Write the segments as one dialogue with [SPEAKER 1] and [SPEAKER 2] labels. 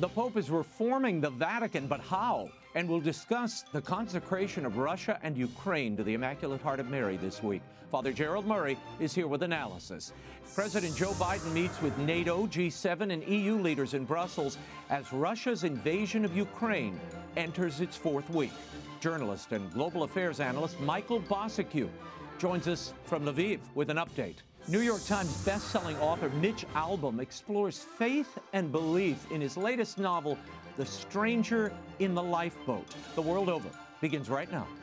[SPEAKER 1] The Pope is reforming the Vatican, but how? And we'll discuss the consecration of Russia and Ukraine to the Immaculate Heart of Mary this week. Father Gerald Murray is here with analysis. President Joe Biden meets with NATO, G7, and EU leaders in Brussels as Russia's invasion of Ukraine enters its fourth week. Journalist and global affairs analyst Michael Bociurkiw joins us from Lviv with an update. New York Times best-selling author Mitch Albom explores faith and belief in his latest novel, The Stranger in the Lifeboat. The World Over begins right now.
[SPEAKER 2] Now,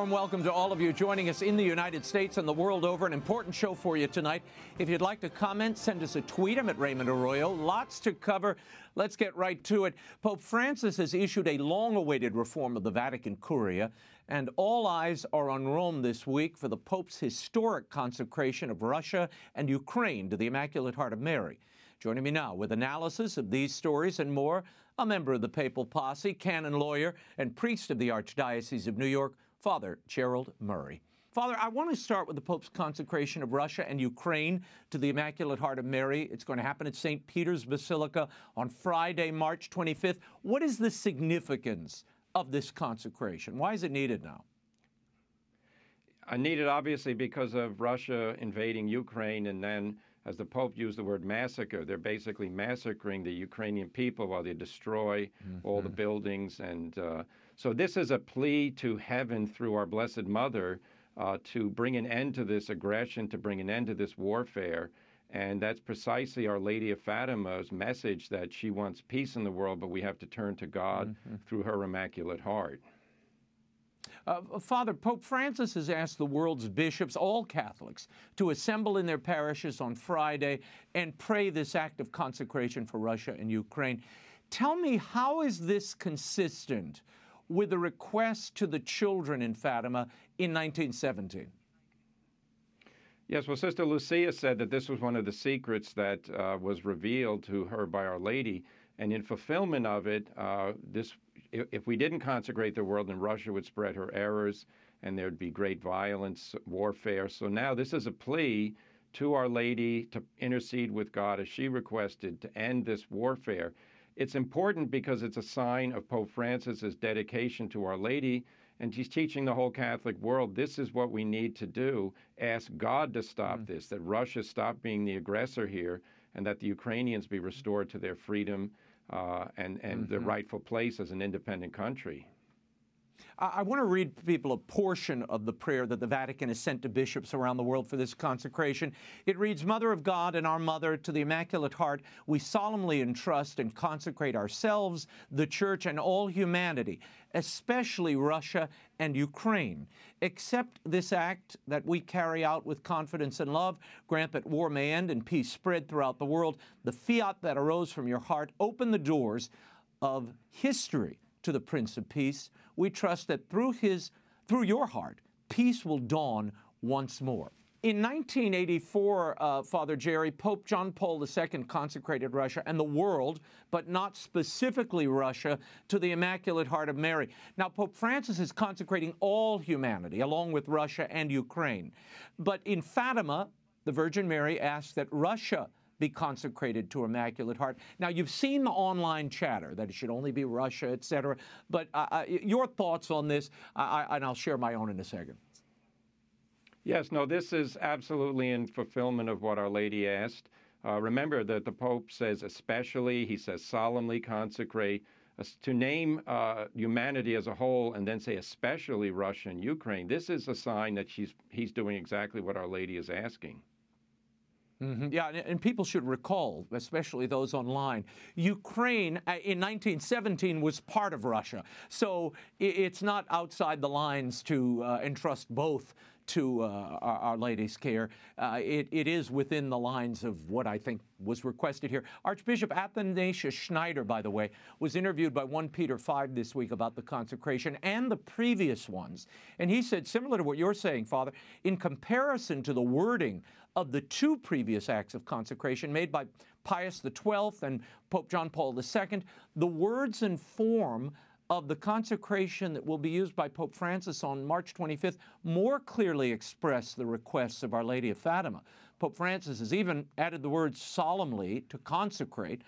[SPEAKER 1] warm welcome to all of you joining us in the United States and the world over. An important show for you tonight. If you'd like to comment, send us a tweet. I'm at Raymond Arroyo. Lots to cover. Let's get right to it. Pope Francis has issued a long awaited reform of the Vatican Curia, and all eyes are on Rome this week for the Pope's historic consecration of Russia and Ukraine to the Immaculate Heart of Mary. Joining me now with analysis of these stories and more, a member of the papal posse, canon lawyer, and priest of the Archdiocese of New York, Father Gerald Murray. Father, I want to start with the Pope's consecration of Russia and Ukraine to the Immaculate Heart of Mary. It's going to happen at St. Peter's Basilica on Friday, March 25th. What is the significance of this consecration? Why is it needed now?
[SPEAKER 3] Uh, I need it obviously because of Russia invading Ukraine and then as the Pope used the word massacre, they're basically massacring the Ukrainian people while they destroy mm-hmm. all the buildings. And uh, so this is a plea to heaven through our Blessed Mother uh, to bring an end to this aggression, to bring an end to this warfare. And that's precisely Our Lady of Fatima's message that she wants peace in the world, but we have to turn to God mm-hmm. through her Immaculate Heart.
[SPEAKER 1] Uh, Father, Pope Francis has asked the world's bishops, all Catholics, to assemble in their parishes on Friday and pray this act of consecration for Russia and Ukraine. Tell me, how is this consistent with the request to the children in Fatima in 1917?
[SPEAKER 3] Yes, well, Sister Lucia said that this was one of the secrets that uh, was revealed to her by Our Lady. And in fulfillment of it, uh, this if we didn't consecrate the world, then Russia would spread her errors and there'd be great violence, warfare. So now this is a plea to Our Lady to intercede with God as she requested to end this warfare. It's important because it's a sign of Pope Francis's dedication to Our Lady, and she's teaching the whole Catholic world this is what we need to do. Ask God to stop mm-hmm. this, that Russia stop being the aggressor here, and that the Ukrainians be restored to their freedom uh, and, and mm-hmm. the rightful place as an independent country.
[SPEAKER 1] I want to read people a portion of the prayer that the Vatican has sent to bishops around the world for this consecration. It reads Mother of God and our Mother, to the Immaculate Heart, we solemnly entrust and consecrate ourselves, the Church, and all humanity, especially Russia and Ukraine. Accept this act that we carry out with confidence and love. Grant that war may end and peace spread throughout the world. The fiat that arose from your heart, open the doors of history to the Prince of Peace we trust that through his through your heart, peace will dawn once more. In 1984, uh, Father Jerry, Pope John Paul II consecrated Russia and the world, but not specifically Russia, to the Immaculate Heart of Mary. Now, Pope Francis is consecrating all humanity, along with Russia and Ukraine. But in Fatima, the Virgin Mary asked that Russia be consecrated to Immaculate Heart. Now, you've seen the online chatter that it should only be Russia, et cetera, but uh, uh your thoughts on this, uh, and I'll share my own in a second.
[SPEAKER 3] Yes, no, this is absolutely in fulfillment of what Our Lady asked. Uh, remember that the Pope says especially, he says solemnly consecrate, uh, to name uh, humanity as a whole and then say especially Russia and Ukraine. This is a sign that she's, he's doing exactly what Our Lady is asking.
[SPEAKER 1] Mm-hmm. Yeah, and people should recall, especially those online, Ukraine uh, in 1917 was part of Russia. So it's not outside the lines to uh, entrust both to uh, Our, Our, Lady's care. Uh, it, it is within the lines of what I think was requested here. Archbishop Athanasius Schneider, by the way, was interviewed by 1 Peter 5 this week about the consecration and the previous ones. And he said, similar to what you're saying, Father, in comparison to the wording of the two previous acts of consecration made by Pius XII and Pope John Paul II, the words and form of the consecration that will be used by Pope Francis on March 25th more clearly express the requests of Our Lady of Fatima. Pope Francis has even added the word solemnly to consecrate,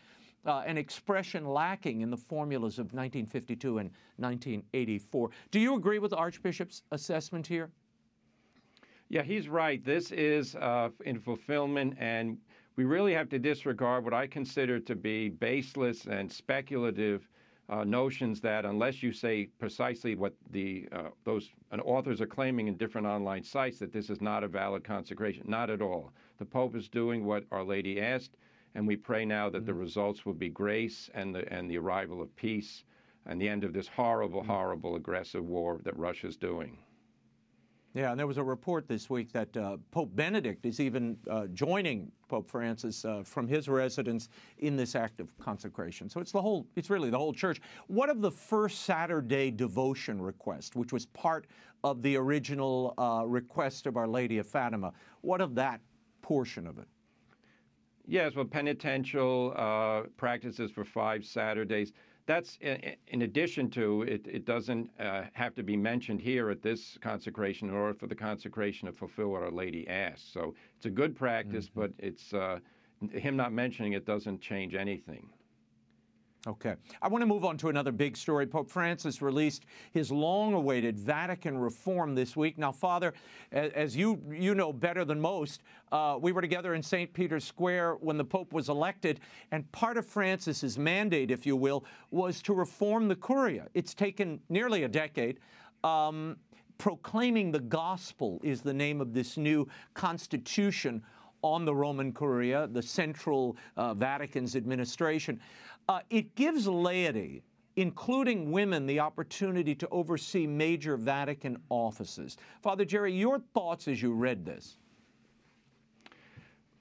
[SPEAKER 1] uh, an expression lacking in the formulas of 1952 and 1984. Do you agree with the Archbishop's assessment here?
[SPEAKER 3] Yeah, he's right. This is uh, in fulfillment, and we really have to disregard what I consider to be baseless and speculative uh, notions that unless you say precisely what the uh, those authors are claiming in different online sites that this is not a valid consecration, not at all. The Pope is doing what Our Lady asked, and we pray now that mm-hmm. the results will be grace and the and the arrival of peace and the end of this horrible, mm-hmm. horrible, aggressive war that Russia is doing.
[SPEAKER 1] Yeah, and there was a report this week that uh, Pope Benedict is even uh, joining Pope Francis uh, from his residence in this act of consecration. So it's the whole, it's really the whole church. What of the first Saturday devotion request, which was part of the original uh, request of Our Lady of Fatima? What of that portion of it?
[SPEAKER 3] Yes, well, penitential uh, practices for five Saturdays that's in addition to it, it doesn't uh, have to be mentioned here at this consecration in order for the consecration to fulfill what Our Lady asked. So it's a good practice, mm-hmm. but it's uh, him not mentioning it doesn't change anything.
[SPEAKER 1] Okay. I want to move on to another big story. Pope Francis released his long awaited Vatican reform this week. Now, Father, as you, you know better than most, uh, we were together in St. Peter's Square when the Pope was elected, and part of Francis's mandate, if you will, was to reform the Curia. It's taken nearly a decade. Um, proclaiming the gospel is the name of this new constitution on the Roman Curia, the central uh, Vatican's administration. Uh, it gives laity, including women, the opportunity to oversee major Vatican offices. Father Jerry, your thoughts as you read this?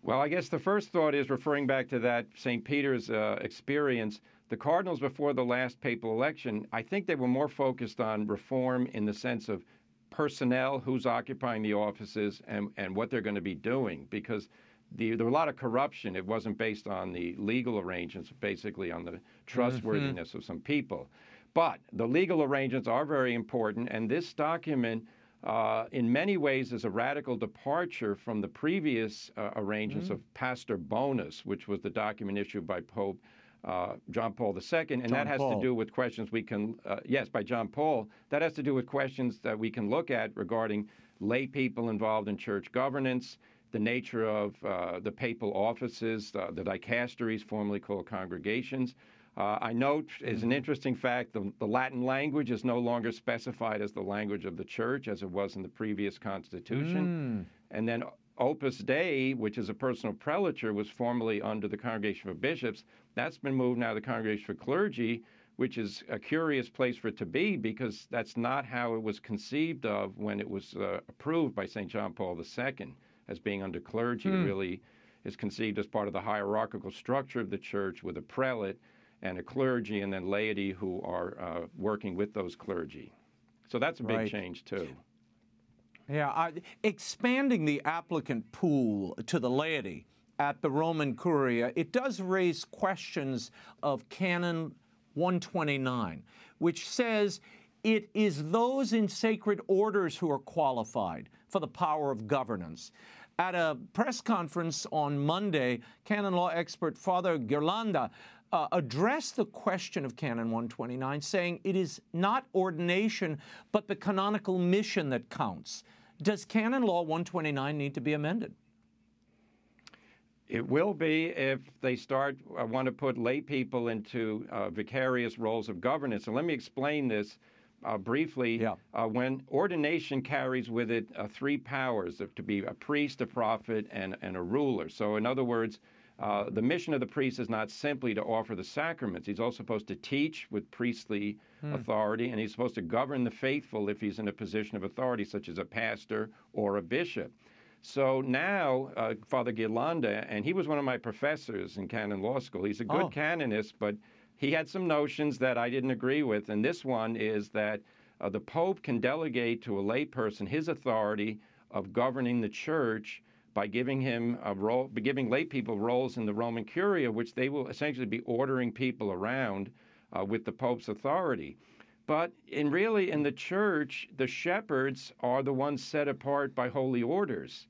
[SPEAKER 3] Well, I guess the first thought is referring back to that St. Peter's uh, experience. The cardinals, before the last papal election, I think they were more focused on reform in the sense of personnel, who's occupying the offices, and, and what they're going to be doing, because the, there were a lot of corruption. It wasn't based on the legal arrangements, basically on the trustworthiness mm-hmm. of some people. But the legal arrangements are very important, and this document, uh, in many ways, is a radical departure from the previous uh, arrangements mm-hmm. of Pastor Bonus, which was the document issued by Pope uh, John Paul II, and John that has Paul. to do with questions we can, uh, yes, by John Paul. That has to do with questions that we can look at regarding lay people involved in church governance the nature of uh, the papal offices, uh, the dicasteries, formerly called congregations. Uh, I note, as an mm-hmm. interesting fact, the, the, Latin language is no longer specified as the language of the church as it was in the previous constitution. Mm. And then Opus Dei, which is a personal prelature, was formerly under the Congregation for Bishops. That's been moved now to the Congregation for Clergy, which is a curious place for it to be because that's not how it was conceived of when it was uh, approved by St. John Paul II as being under clergy hmm. really is conceived as part of the hierarchical structure of the church with a prelate and a clergy and then laity who are uh, working with those clergy. So that's a big right. change too.
[SPEAKER 1] Yeah, uh, expanding the applicant pool to the laity at the Roman Curia, it does raise questions of Canon 129, which says it is those in sacred orders who are qualified for the power of governance. At a press conference on Monday, canon law expert Father Ghirlanda uh, addressed the question of Canon 129, saying it is not ordination, but the canonical mission that counts. Does Canon Law 129 need to be amended?
[SPEAKER 3] It will be if they start uh, want to put lay people into uh, vicarious roles of governance. And let me explain this uh, briefly, yeah. uh, when ordination carries with it uh, three powers to be a priest, a prophet, and, and a ruler. So, in other words, Uh, the mission of the priest is not simply to offer the sacraments. He's also supposed to teach with priestly hmm. authority, and he's supposed to govern the faithful if he's in a position of authority, such as a pastor or a bishop. So now, uh, Father Ghirlanda, and he was one of my professors in canon law school. He's a good oh. canonist, but he had some notions that I didn't agree with. And this one is that uh, the Pope can delegate to a layperson his authority of governing the church by giving him a role, by giving lay people roles in the Roman Curia, which they will essentially be ordering people around uh, with the Pope's authority. But in really, in the church, the shepherds are the ones set apart by holy orders.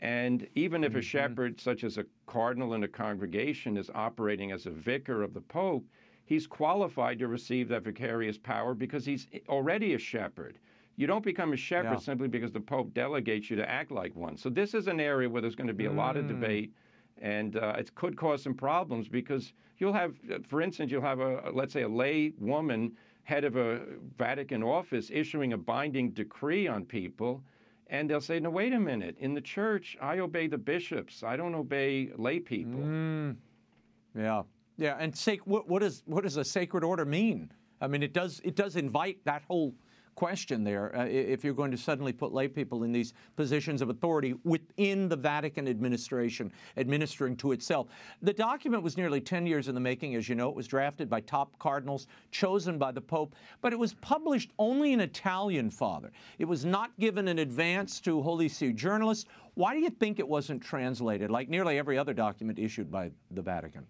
[SPEAKER 3] And even if mm-hmm. a shepherd, such as a cardinal in a congregation, is operating as a vicar of the Pope, he's qualified to receive that vicarious power because he's already a shepherd. You don't become a shepherd yeah. simply because the Pope delegates you to act like one. So this is an area where there's going to be a mm. lot of mm. debate, and uh, it could cause some problems because you'll have, for instance, you'll have a let's say a lay woman head of a Vatican office issuing a binding decree on people and they'll say, no, wait a minute. In the church, I obey the bishops. I don't obey lay people.
[SPEAKER 1] Mm. Yeah. Yeah. And sac- what, what, is, what does a sacred order mean? I mean, it does, it does invite that whole question there uh, if you're going to suddenly put lay people in these positions of authority within the Vatican administration, administering to itself. The document was nearly 10 years in the making, as you know. It was drafted by top cardinals, chosen by the Pope, but it was published only in Italian, Father. It was not given in advance to Holy See journalists. Why do you think it wasn't translated, like nearly every other document issued by the Vatican?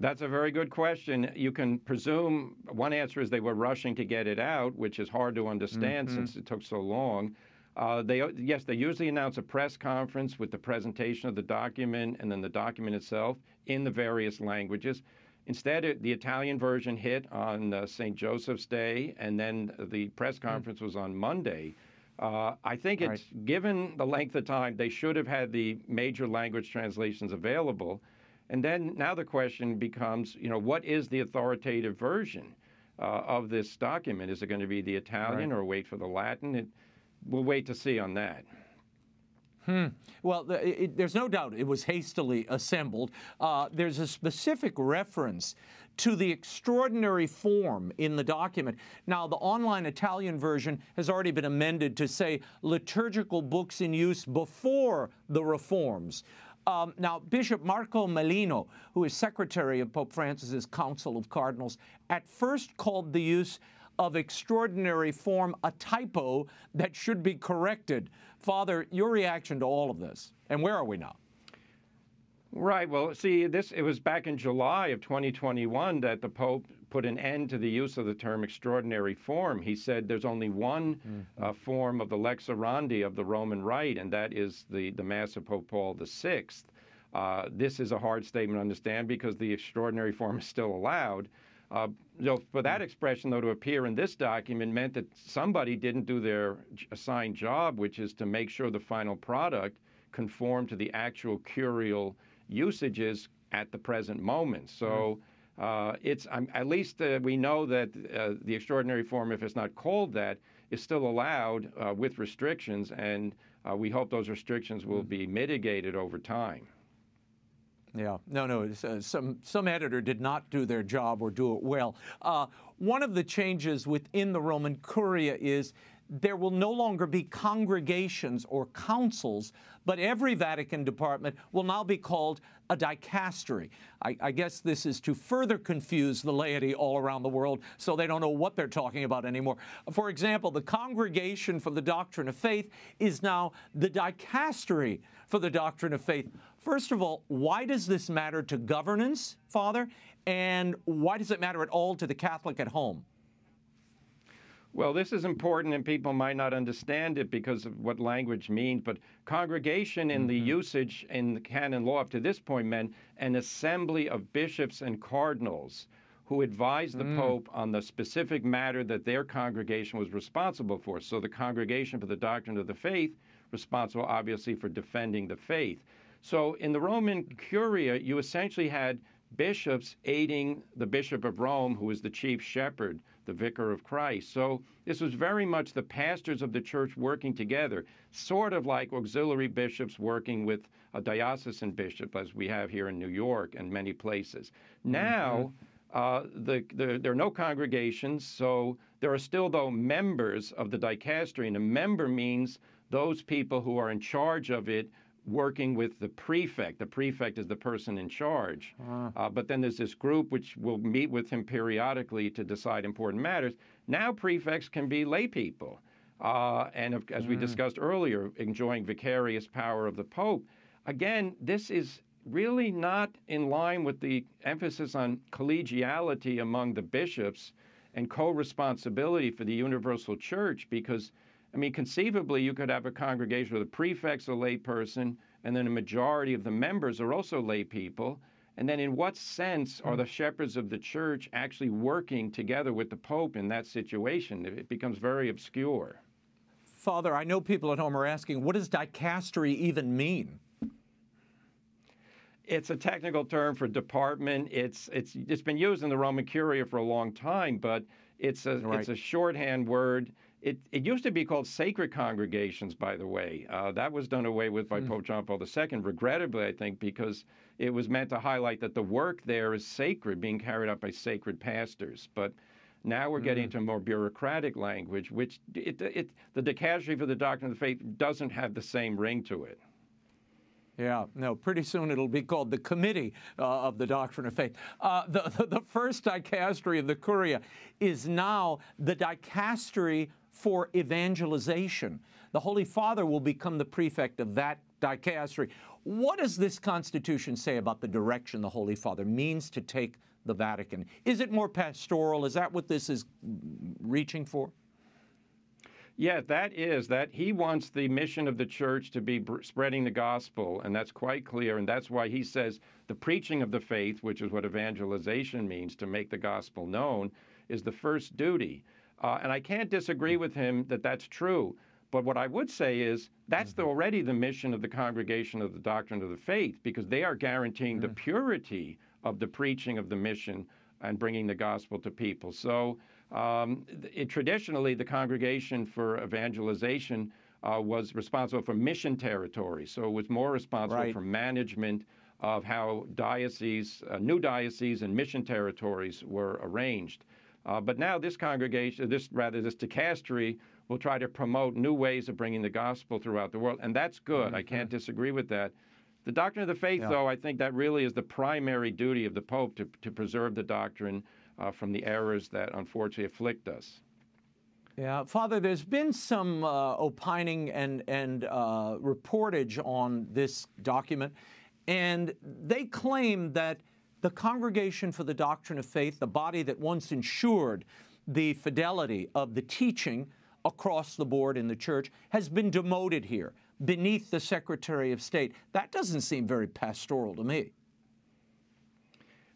[SPEAKER 3] That's a very good question. You can presume one answer is they were rushing to get it out, which is hard to understand mm-hmm. since it took so long. Uh, they yes, they usually announce a press conference with the presentation of the document and then the document itself in the various languages. Instead, it, the Italian version hit on uh, St. Joseph's Day, and then the press hmm. conference mm. was on Monday. Uh, I think it's right. given the length of time, they should have had the major language translations available. And then now the question becomes, you know, what is the authoritative version uh, of this document? Is it going to be the Italian right. or wait for the Latin? It, we'll wait to see on that.
[SPEAKER 1] Hmm. Well, it, it, there's no doubt it was hastily assembled. Uh, there's a specific reference to the extraordinary form in the document. Now, the online Italian version has already been amended to say liturgical books in use before the reforms. Um, now, Bishop Marco Mellino, who is secretary of Pope Francis's Council of Cardinals, at first called the use of extraordinary form a typo that should be corrected. Father, your reaction to all of this, and where are we now?
[SPEAKER 3] Right. Well, see, this it was back in July of 2021 that the Pope put an end to the use of the term extraordinary form. He said there's only one mm-hmm. uh, form of the lex orandi of the Roman Rite, and that is the, the Mass of Pope Paul VI. Uh, this is a hard statement to understand because the extraordinary form is still allowed. Uh, so for that mm. expression, though, to appear in this document meant that somebody didn't do their assigned job, which is to make sure the final product conformed to the actual curial usages at the present moment. So. Mm-hmm uh, it's um, at least uh, we know that uh, the extraordinary form, if it's not called that, is still allowed uh, with restrictions, and uh, we hope those restrictions will be mitigated over time.
[SPEAKER 1] Yeah, no, no. Uh, some some editor did not do their job or do it well. one of the changes within the Roman Curia is there will no longer be congregations or councils, but every Vatican department will now be called a dicastery. I, I, guess this is to further confuse the laity all around the world so they don't know what they're talking about anymore. For example, the Congregation for the Doctrine of Faith is now the dicastery for the doctrine of faith. First of all, why does this matter to governance, Father? And why does it matter at all to the Catholic at home?
[SPEAKER 3] Well, this is important, and people might not understand it because of what language means. But congregation in mm-hmm. the usage in the canon law up to this point meant an assembly of bishops and cardinals who advised the mm. Pope on the specific matter that their congregation was responsible for. So the congregation for the doctrine of the faith, responsible obviously for defending the faith. So in the Roman Curia, you essentially had bishops aiding the Bishop of Rome, who was the chief shepherd, the vicar of Christ. So this was very much the pastors of the church working together, sort of like auxiliary bishops working with a diocesan bishop, as we have here in New York and many places. Now, uh, the, the, there are no congregations, so there are still, though, members of the dicastery, and a member means those people who are in charge of it working with the prefect. The prefect is the person in charge. Uh, but then there's this group which will meet with him periodically to decide important matters. Now prefects can be lay people. Uh, and of- as we discussed earlier, enjoying vicarious power of the Pope. Again, this is really not in line with the emphasis on collegiality among the bishops and co responsibility for the universal church because I mean, conceivably, you could have a congregation where the prefect's a layperson, and then a majority of the members are also lay people. And then, in what sense are hmm. the shepherds of the church actually working together with the Pope in that situation? It becomes very obscure.
[SPEAKER 1] Father, I know people at home are asking, what does dicastery even mean?
[SPEAKER 3] It's a technical term for department. It's it's it's been used in the Roman Curia for a long time, but it's a
[SPEAKER 1] Right.
[SPEAKER 3] it's a shorthand word. It, it used to be called sacred congregations, by the way. Uh, that was done away with by Pope John Paul II, regrettably, I think, because it was meant to highlight that the work there is sacred, being carried out by sacred pastors. But now we're getting into more bureaucratic language, which it, it, the dicastery for the doctrine of the faith doesn't have the same ring to it.
[SPEAKER 1] Yeah, no, pretty soon it'll be called the Committee uh, of the Doctrine of Faith. Uh, the, the, the first dicastery of the Curia is now the dicastery for evangelization. The Holy Father will become the prefect of that dicastery. What does this Constitution say about the direction the Holy Father means to take the Vatican? Is it more pastoral? Is that what this is reaching for?
[SPEAKER 3] Yeah, that is that he wants the mission of the church to be spreading the gospel, and that's quite clear. And that's why he says the preaching of the faith, which is what evangelization means, to make the gospel known, is the first duty. Uh, and I can't disagree with him that that's true. But what I would say is that's the, already the mission of the congregation of the doctrine of the faith, because they are guaranteeing the purity of the preaching of the mission and bringing the gospel to people. So um, it, traditionally, the Congregation for Evangelization uh, was responsible for mission territory. So it was more responsible
[SPEAKER 1] Right.
[SPEAKER 3] for management of how dioceses, uh, new dioceses, and mission territories were arranged. Uh, but now this congregation, this rather this dicastery, will try to promote new ways of bringing the gospel throughout the world, and that's good. I can't disagree with that. The doctrine of the faith,
[SPEAKER 1] Yeah.
[SPEAKER 3] though, I think that really is the primary duty of the Pope to, to preserve the doctrine uh, from the errors that unfortunately afflict us.
[SPEAKER 1] Yeah, Father, there's been some uh, opining and, and uh, reportage on this document, and they claim that the Congregation for the Doctrine of Faith, the body that once ensured the fidelity of the teaching across the board in the church, has been demoted here beneath the Secretary of State. That doesn't seem very pastoral to me.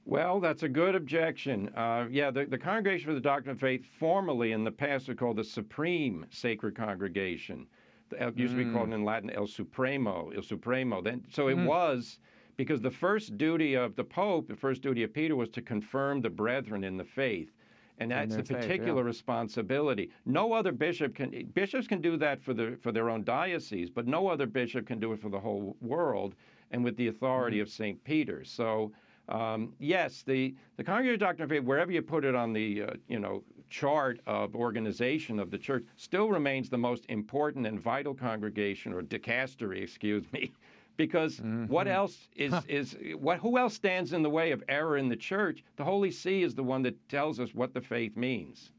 [SPEAKER 3] Well, that's a good objection. Uh, yeah, the, the Congregation for the Doctrine of Faith, formerly in the past, was called the Supreme Sacred Congregation. It used to be called in Latin El Supremo, Il Supremo. Then, so it was because the first duty of the Pope, the first duty of Peter, was to confirm the brethren in the faith. And that's a
[SPEAKER 1] faith, yeah.
[SPEAKER 3] particular responsibility. No other bishop can. Bishops can do that for the for their own diocese, but no other bishop can do it for the whole world, and with the authority
[SPEAKER 1] Mm-hmm.
[SPEAKER 3] of Saint Peter. So, um, yes, the the Congregation of Doctrine of Faith, wherever you put it on the uh, you know chart of organization of the church, still remains the most important and vital congregation or dicastery, excuse me. Because what
[SPEAKER 1] Mm-hmm.
[SPEAKER 3] else is, is what who else stands in the way of error in the church? The Holy See is the one that tells us what the faith means.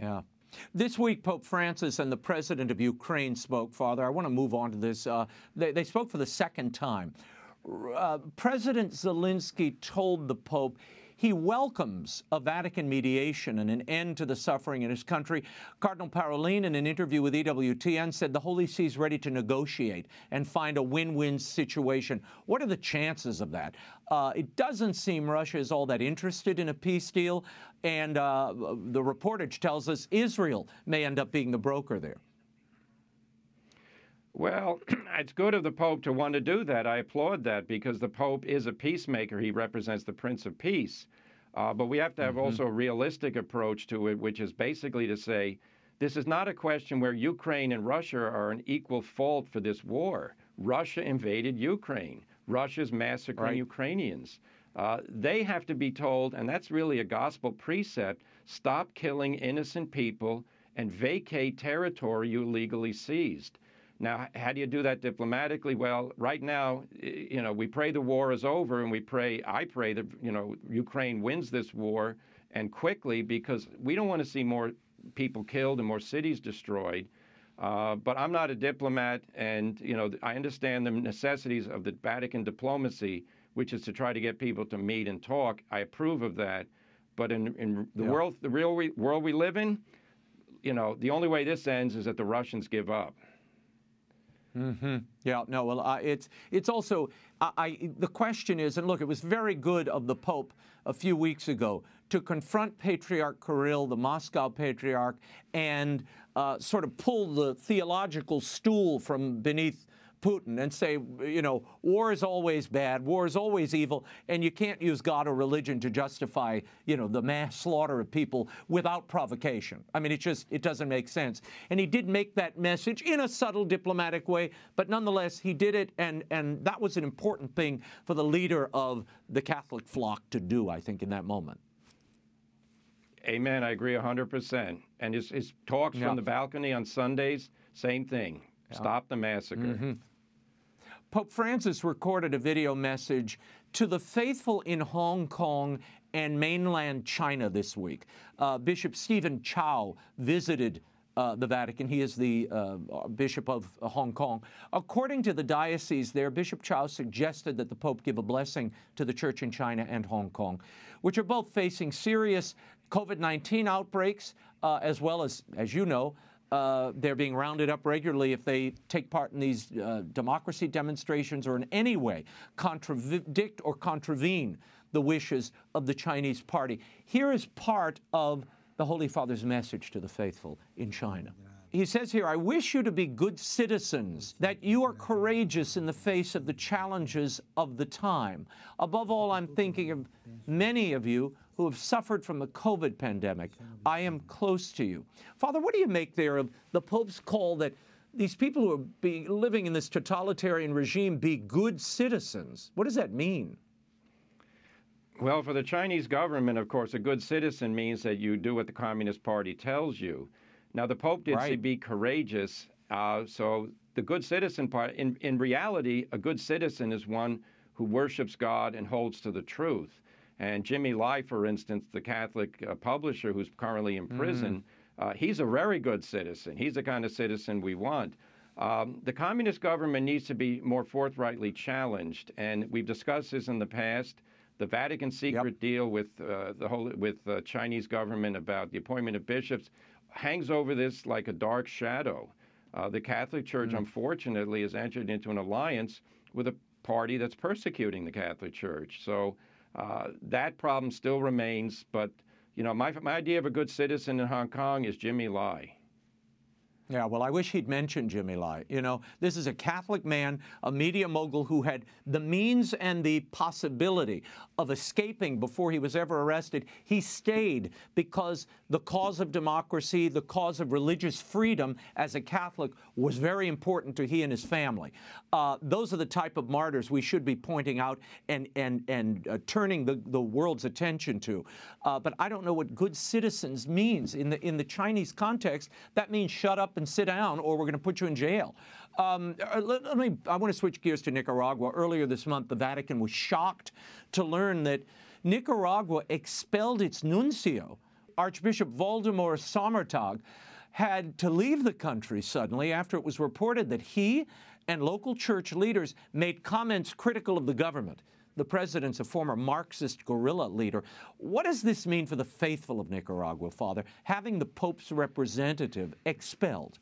[SPEAKER 1] Yeah. This week, Pope Francis and the president of Ukraine spoke, Father. I want to move on to this. Uh, they, they spoke for the second time. Uh, president Zelensky told the Pope he welcomes a Vatican mediation and an end to the suffering in his country. Cardinal Parolin, in an interview with EWTN, said the Holy See is ready to negotiate and find a win win situation. What are the chances of that? Uh, it doesn't seem Russia is all that interested in a peace deal, and uh, the reportage tells us Israel may end up being the broker there.
[SPEAKER 3] Well, it's good of the Pope to want to do that. I applaud that because the Pope is a peacemaker. He represents the Prince of Peace. Uh, but we have to have mm-hmm. also a realistic approach to it, which is basically to say this is not a question where Ukraine and Russia are an equal fault for this war. Russia invaded Ukraine. Russia's massacring right. Ukrainians. Uh, they have to be told, and that's really a gospel precept stop killing innocent people and vacate territory you illegally seized. Now, how do you do that diplomatically? Well, right now, you know, we pray the war is over, and we pray, I pray that, you know, Ukraine wins this war and quickly because we don't want to see more people killed and more cities destroyed. Uh, but I'm not a diplomat, and you know I understand the necessities of the Vatican diplomacy, which is to try to get people to meet and talk. I approve of that, but in, in the yeah. world, the real we, world we live in, you know, the only way this ends is that the Russians give up.
[SPEAKER 1] Mm-hmm. Yeah, no. Well, uh, it's it's also I, I, the question is, and look, it was very good of the Pope a few weeks ago to confront Patriarch Kirill, the Moscow Patriarch, and uh, sort of pull the theological stool from beneath Putin and say, you know, war is always bad, war is always evil, and you can't use God or religion to justify, you know, the mass slaughter of people without provocation. I mean, it just it doesn't make sense. And he did make that message in a subtle diplomatic way, but nonetheless he did it, and and that was an important thing for the leader of the Catholic flock to do, I think, in that moment.
[SPEAKER 3] Amen. I agree 100%. And his, his talks from the balcony on Sundays, same thing. Stop the massacre. Mm-hmm.
[SPEAKER 1] Pope Francis recorded a video message to the faithful in Hong Kong and mainland China this week. Uh, Bishop Stephen Chow visited uh, the Vatican. He is the uh, Bishop of Hong Kong. According to the diocese there, Bishop Chow suggested that the Pope give a blessing to the church in China and Hong Kong, which are both facing serious COVID 19 outbreaks, uh, as well as, as you know, uh, they're being rounded up regularly if they take part in these uh, democracy demonstrations or in any way contradict or contravene the wishes of the Chinese party. Here is part of the Holy Father's message to the faithful in China. He says here, I wish you to be good citizens, that you are courageous in the face of the challenges of the time. Above all, I'm thinking of many of you who have suffered from the COVID pandemic. I am close to you. Father, what do you make there of the Pope's call that these people who are be living in this totalitarian regime be good citizens? What does that mean?
[SPEAKER 3] Well, for the Chinese government, of course, a good citizen means that you do what the Communist Party tells you. Now, the Pope did right. say be courageous. Uh, so the good citizen part, in, in reality, a good citizen is one who worships God and holds to the truth. And Jimmy Lai, for instance, the Catholic uh, publisher who's currently in prison, mm. uh, he's a very good citizen. He's the kind of citizen we want. Um, the communist government needs to be more forthrightly challenged, and we've discussed this in the past. The Vatican secret yep. deal with uh, the whole with the Chinese government about the appointment of bishops hangs over this like a dark shadow. Uh, the Catholic Church, mm. unfortunately, has entered into an alliance with a party that's persecuting the Catholic Church. So uh, that problem still remains, but you know, my, my idea of a good citizen in Hong Kong is Jimmy Lai.
[SPEAKER 1] Yeah, well, I wish he'd mentioned Jimmy Lai. You know, this is a Catholic man, a media mogul who had the means and the possibility of escaping before he was ever arrested. He stayed because the cause of democracy, the cause of religious freedom as a Catholic was very important to he and his family. Uh, those are the type of martyrs we should be pointing out and, and, and uh, turning the, the world's attention to. Uh, but I don't know what good citizens means. In the, in the Chinese context, that means shut up and sit down or we're going to put you in jail. Um, uh, let, let, me, I want to switch gears to Nicaragua. Earlier this month, the Vatican was shocked to learn that Nicaragua expelled its nuncio. Archbishop Waldemar Sommertag had to leave the country suddenly after it was reported that he and local church leaders made comments critical of the government. The president's a former Marxist guerrilla leader. What does this mean for the faithful of Nicaragua, Father, having the Pope's representative expelled?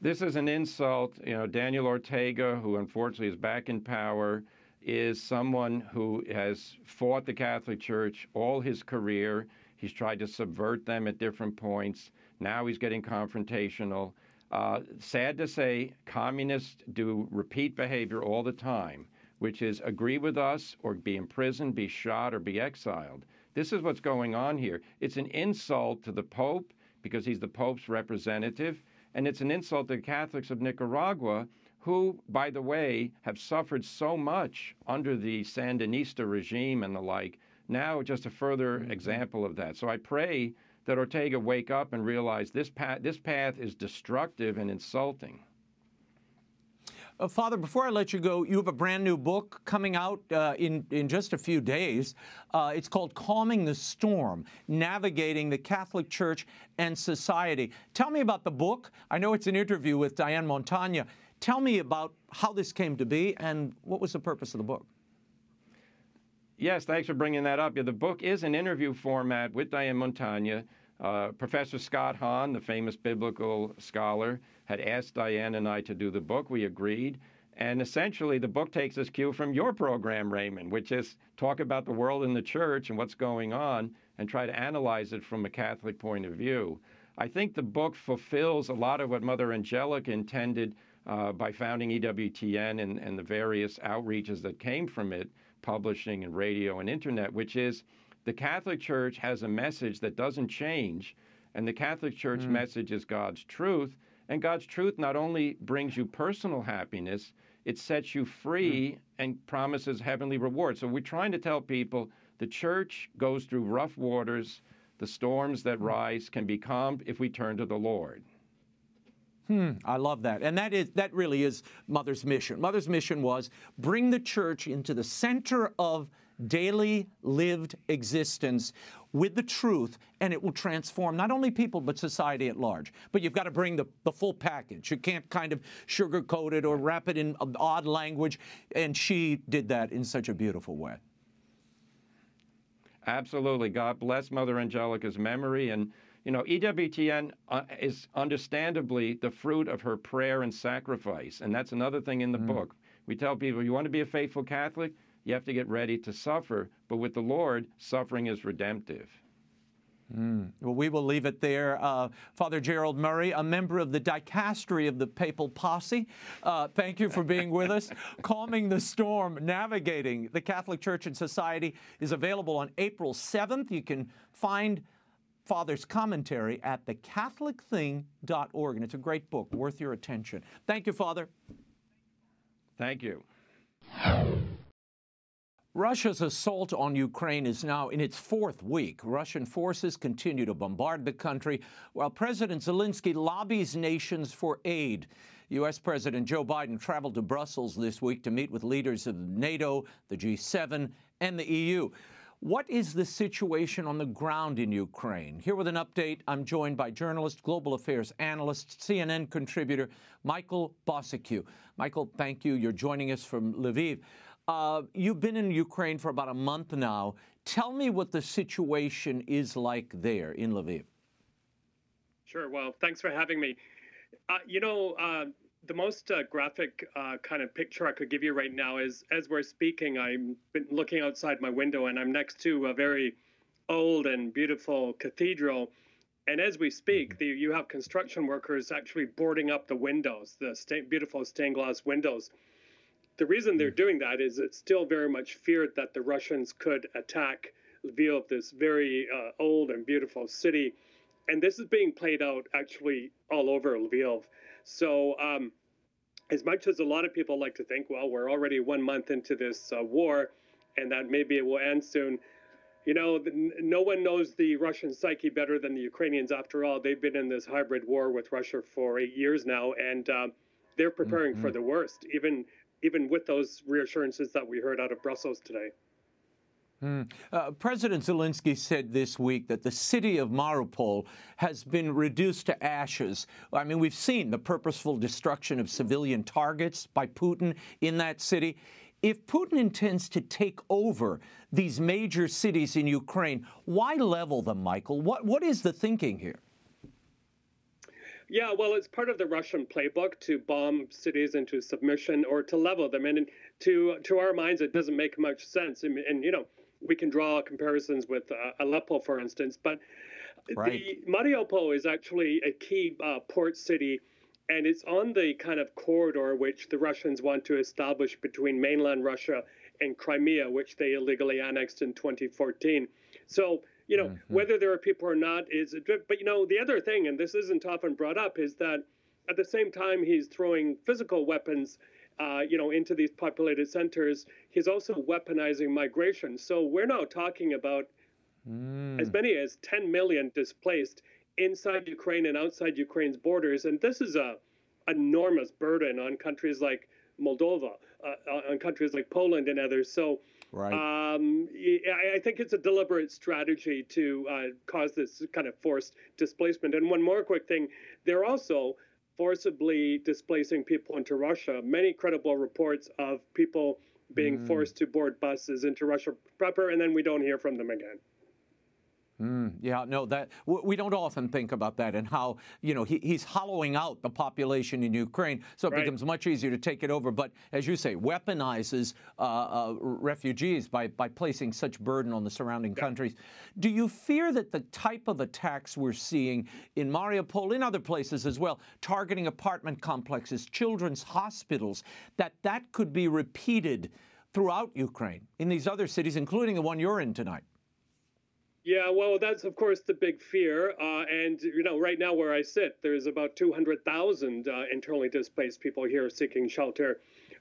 [SPEAKER 3] This is an insult. You know, Daniel Ortega, who unfortunately is back in power, is someone who has fought the Catholic Church all his career. He's tried to subvert them at different points. Now he's getting confrontational. Uh, sad to say, communists do repeat behavior all the time, which is agree with us or be imprisoned, be shot, or be exiled. This is what's going on here. It's an insult to the Pope because he's the Pope's representative, and it's an insult to the Catholics of Nicaragua, who, by the way, have suffered so much under the Sandinista regime and the like. Now, just a further mm-hmm. example of that. So I pray that Ortega wake up and realize this path, this path is destructive and insulting.
[SPEAKER 1] Uh, Father, before I let you go, you have a brand new book coming out uh, in, in just a few days. Uh, it's called Calming the Storm Navigating the Catholic Church and Society. Tell me about the book. I know it's an interview with Diane Montagna. Tell me about how this came to be and what was the purpose of the book.
[SPEAKER 3] Yes, thanks for bringing that up. Yeah, the book is an interview format with Diane Montagna. Uh, Professor Scott Hahn, the famous biblical scholar, had asked Diane and I to do the book. We agreed. And essentially, the book takes its cue from your program, Raymond, which is talk about the world and the church and what's going on and try to analyze it from a Catholic point of view. I think the book fulfills a lot of what Mother Angelica intended uh, by founding EWTN and, and the various outreaches that came from it, publishing and radio and internet, which is the Catholic Church has a message that doesn't change, and the Catholic Church mm. message is God's truth. And God's truth not only brings you personal happiness, it sets you free mm. and promises heavenly rewards. So we're trying to tell people the church goes through rough waters. The storms that mm. rise can be calmed if we turn to the Lord.
[SPEAKER 1] Hmm, I love that. And that is that really is Mother's mission. Mother's mission was bring the church into the center of daily lived existence with the truth, and it will transform not only people, but society at large. But you've got to bring the, the full package. You can't kind of sugarcoat it or wrap it in odd language. And she did that in such a beautiful way.
[SPEAKER 3] Absolutely. God bless Mother Angelica's memory. And you know, EWTN uh, is understandably the fruit of her prayer and sacrifice. And that's another thing in the mm. book. We tell people you want to be a faithful Catholic, you have to get ready to suffer. But with the Lord, suffering is redemptive.
[SPEAKER 1] Mm. Well, we will leave it there. Uh, Father Gerald Murray, a member of the dicastery of the Papal Posse, uh, thank you for being with us. Calming the Storm, Navigating the Catholic Church and Society is available on April 7th. You can find Father's commentary at thecatholicthing.org. And it's a great book, worth your attention. Thank you, Father.
[SPEAKER 3] Thank you.
[SPEAKER 1] Russia's assault on Ukraine is now in its fourth week. Russian forces continue to bombard the country while President Zelensky lobbies nations for aid. U.S. President Joe Biden traveled to Brussels this week to meet with leaders of NATO, the G7, and the EU. What is the situation on the ground in Ukraine? Here with an update, I'm joined by journalist, global affairs analyst, CNN contributor Michael Bociurkiw. Michael, thank you. You're joining us from Lviv. Uh, you've been in Ukraine for about a month now. Tell me what the situation is like there in Lviv.
[SPEAKER 4] Sure. Well, thanks for having me. Uh, you know, uh, the most uh, graphic uh, kind of picture I could give you right now is as we're speaking, I'm looking outside my window and I'm next to a very old and beautiful cathedral. And as we speak, mm-hmm. the, you have construction workers actually boarding up the windows, the sta- beautiful stained glass windows. The reason they're mm. doing that is it's still very much feared that the Russians could attack Lviv, this very uh, old and beautiful city. And this is being played out actually all over Lviv. So, um, as much as a lot of people like to think, well, we're already one month into this uh, war and that maybe it will end soon, you know, no one knows the Russian psyche better than the Ukrainians. After all, they've been in this hybrid war with Russia for eight years now, and uh, they're preparing mm-hmm. for the worst, even even with those reassurances that we heard out of Brussels today.
[SPEAKER 1] Mm. Uh, President Zelensky said this week that the city of Mariupol has been reduced to ashes. I mean, we've seen the purposeful destruction of civilian targets by Putin in that city. If Putin intends to take over these major cities in Ukraine, why level them, Michael? What, what is the thinking here?
[SPEAKER 4] Yeah, well, it's part of the Russian playbook to bomb cities into submission or to level them. And to to our minds, it doesn't make much sense. And, and you know, we can draw comparisons with uh, Aleppo, for instance, but right. the Mariupol is actually a key uh, port city, and it's on the kind of corridor which the Russians want to establish between mainland Russia and Crimea, which they illegally annexed in 2014. So, you know, mm-hmm. whether there are people or not is, but you know, the other thing, and this isn't often brought up, is that at the same time he's throwing physical weapons. Uh, you know, into these populated centers, he's also weaponizing migration. So we're now talking about mm. as many as 10 million displaced inside Ukraine and outside Ukraine's borders. And this is a enormous burden on countries like Moldova, uh, on countries like Poland and others. So right. um, I, I, think it's a deliberate strategy to uh, cause this kind of forced displacement. And one more quick thing, they're also forcibly displacing people into Russia. Many credible reports of people being mm. forced to board buses into Russia proper, and then we don't hear from them again.
[SPEAKER 1] Mm, yeah, no, that we don't often think about that and how you know he, he's hollowing out the population in Ukraine, so it right. becomes much easier to take it over. But as you say, weaponizes uh, uh, refugees by by placing such burden on the surrounding yeah. countries. Do you fear that the type of attacks we're seeing in Mariupol, in other places as well, targeting apartment complexes, children's hospitals, that that could be repeated throughout Ukraine in these other cities, including the one you're in tonight?
[SPEAKER 4] Yeah, well, that's of course the big fear. Uh, and, you know, right now where I sit, there's about 200,000 uh, internally displaced people here seeking shelter.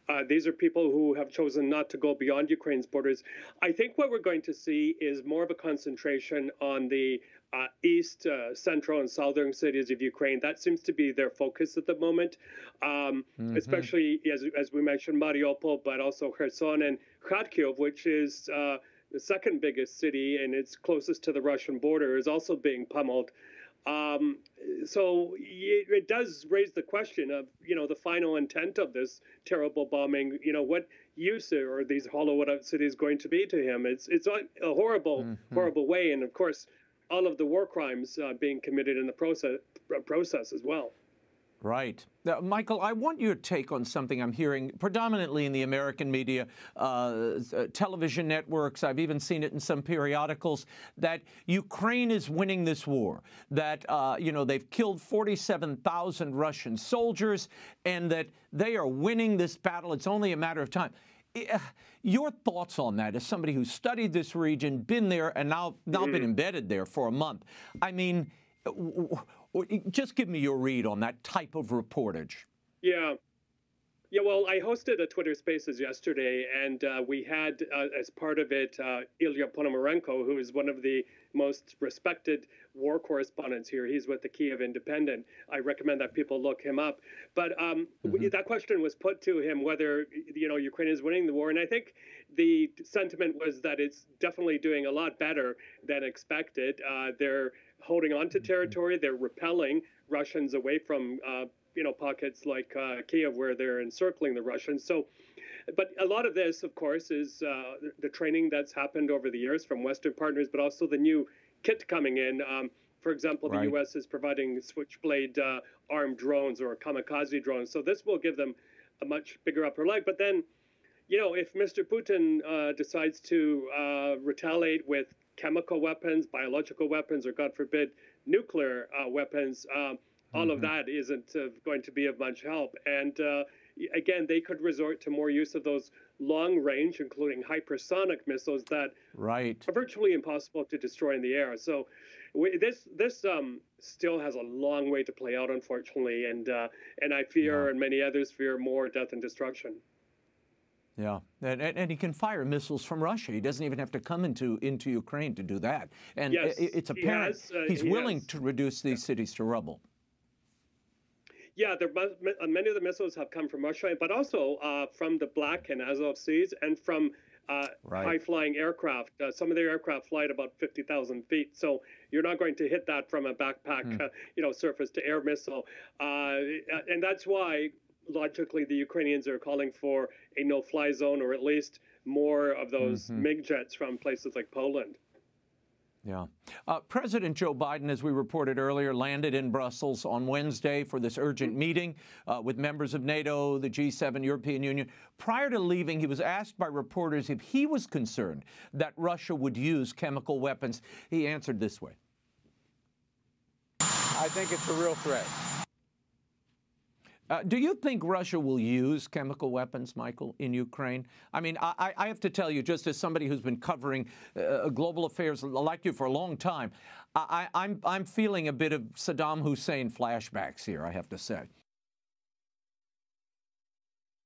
[SPEAKER 4] Uh, these are people who have chosen not to go beyond Ukraine's borders. I think what we're going to see is more of a concentration on the uh, east, uh, central, and southern cities of Ukraine. That seems to be their focus at the moment, um, mm-hmm. especially as, as we mentioned, Mariupol, but also Kherson and Kharkiv, which is uh, the second biggest city and it's closest to the Russian border, is also being pummeled. Um, so it, it, does raise the question of you know the final intent of this terrible bombing. You know what use are these hollowed out cities going to be to him? It's it's a horrible mm-hmm. horrible way, and of course all of the war crimes uh, being committed in the process process as well.
[SPEAKER 1] Right. Now, Michael, I want your take on something I'm hearing predominantly in the American media, uh, uh, television networks. I've even seen it in some periodicals that Ukraine is winning this war. That uh, you know they've killed 47,000 Russian soldiers, and that they are winning this battle. It's only a matter of time. Uh, your thoughts on that, as somebody who's studied this region, been there, and now now been mm. embedded there for a month. I mean just give me your read on that type of reportage.
[SPEAKER 4] Yeah. Yeah, well, I hosted a Twitter Spaces yesterday, and uh, we had uh, as part of it uh, Ilya Ponomarenko, who is one of the most respected war correspondents here. He's with the Kiev Independent. I recommend that people look him up. But um, mm-hmm. that question was put to him whether you know Ukraine is winning the war, and I think the sentiment was that it's definitely doing a lot better than expected. Uh, they're holding on to territory. They're repelling Russians away from uh, you know pockets like uh, Kiev where they're encircling the Russians. So, but a lot of this, of course, is uh, the training that's happened over the years from Western partners, but also the new kit coming in. Um, for example, the right. U.S. is providing Switchblade uh, armed drones or kamikaze drones. So this will give them a much bigger upper leg. But then, you know, if Mr. Putin uh, decides to uh, retaliate with chemical weapons, biological weapons, or God forbid, nuclear uh, weapons, um, all mm-hmm. of that isn't uh, going to be of much help. And uh, again, they could resort to more use of those long range, including hypersonic missiles that
[SPEAKER 1] right.
[SPEAKER 4] are virtually impossible to destroy in the air. So we, this this um, still has a long way to play out, unfortunately, and uh, and I fear, yeah. and many others fear, more death and destruction.
[SPEAKER 1] Yeah, and, and, he can fire missiles from Russia. He doesn't even have to come into into Ukraine to do that. And
[SPEAKER 4] yes,
[SPEAKER 1] it's apparent
[SPEAKER 4] he has,
[SPEAKER 1] uh, he's he willing has. to reduce these yeah. cities to rubble.
[SPEAKER 4] Yeah, there, uh, many of the missiles have come from Russia, but also uh, from the Black and Azov seas, and from uh, right. high-flying aircraft. Uh, some of their aircraft fly at about 50,000 feet, so you're not going to hit that from a backpack, mm. you know, surface-to-air missile. and that's why logically the Ukrainians are calling for a no-fly zone or at least more of those mm-hmm. MiG jets from places like Poland.
[SPEAKER 1] Yeah. Uh, President Joe Biden, as we reported earlier, landed in Brussels on Wednesday for this urgent mm-hmm. meeting uh, with members of NATO, the G7, European Union. Prior to leaving, he was asked by reporters if he was concerned that Russia would use chemical weapons. He answered this way
[SPEAKER 5] I think it's a real threat.
[SPEAKER 1] Uh, do you think Russia will use chemical weapons, Michael, in Ukraine? I mean, I, I have to tell you, just as somebody who's been covering uh, global affairs like you for a long time, I, I'm, I'm feeling a bit of Saddam Hussein flashbacks here, I have to say.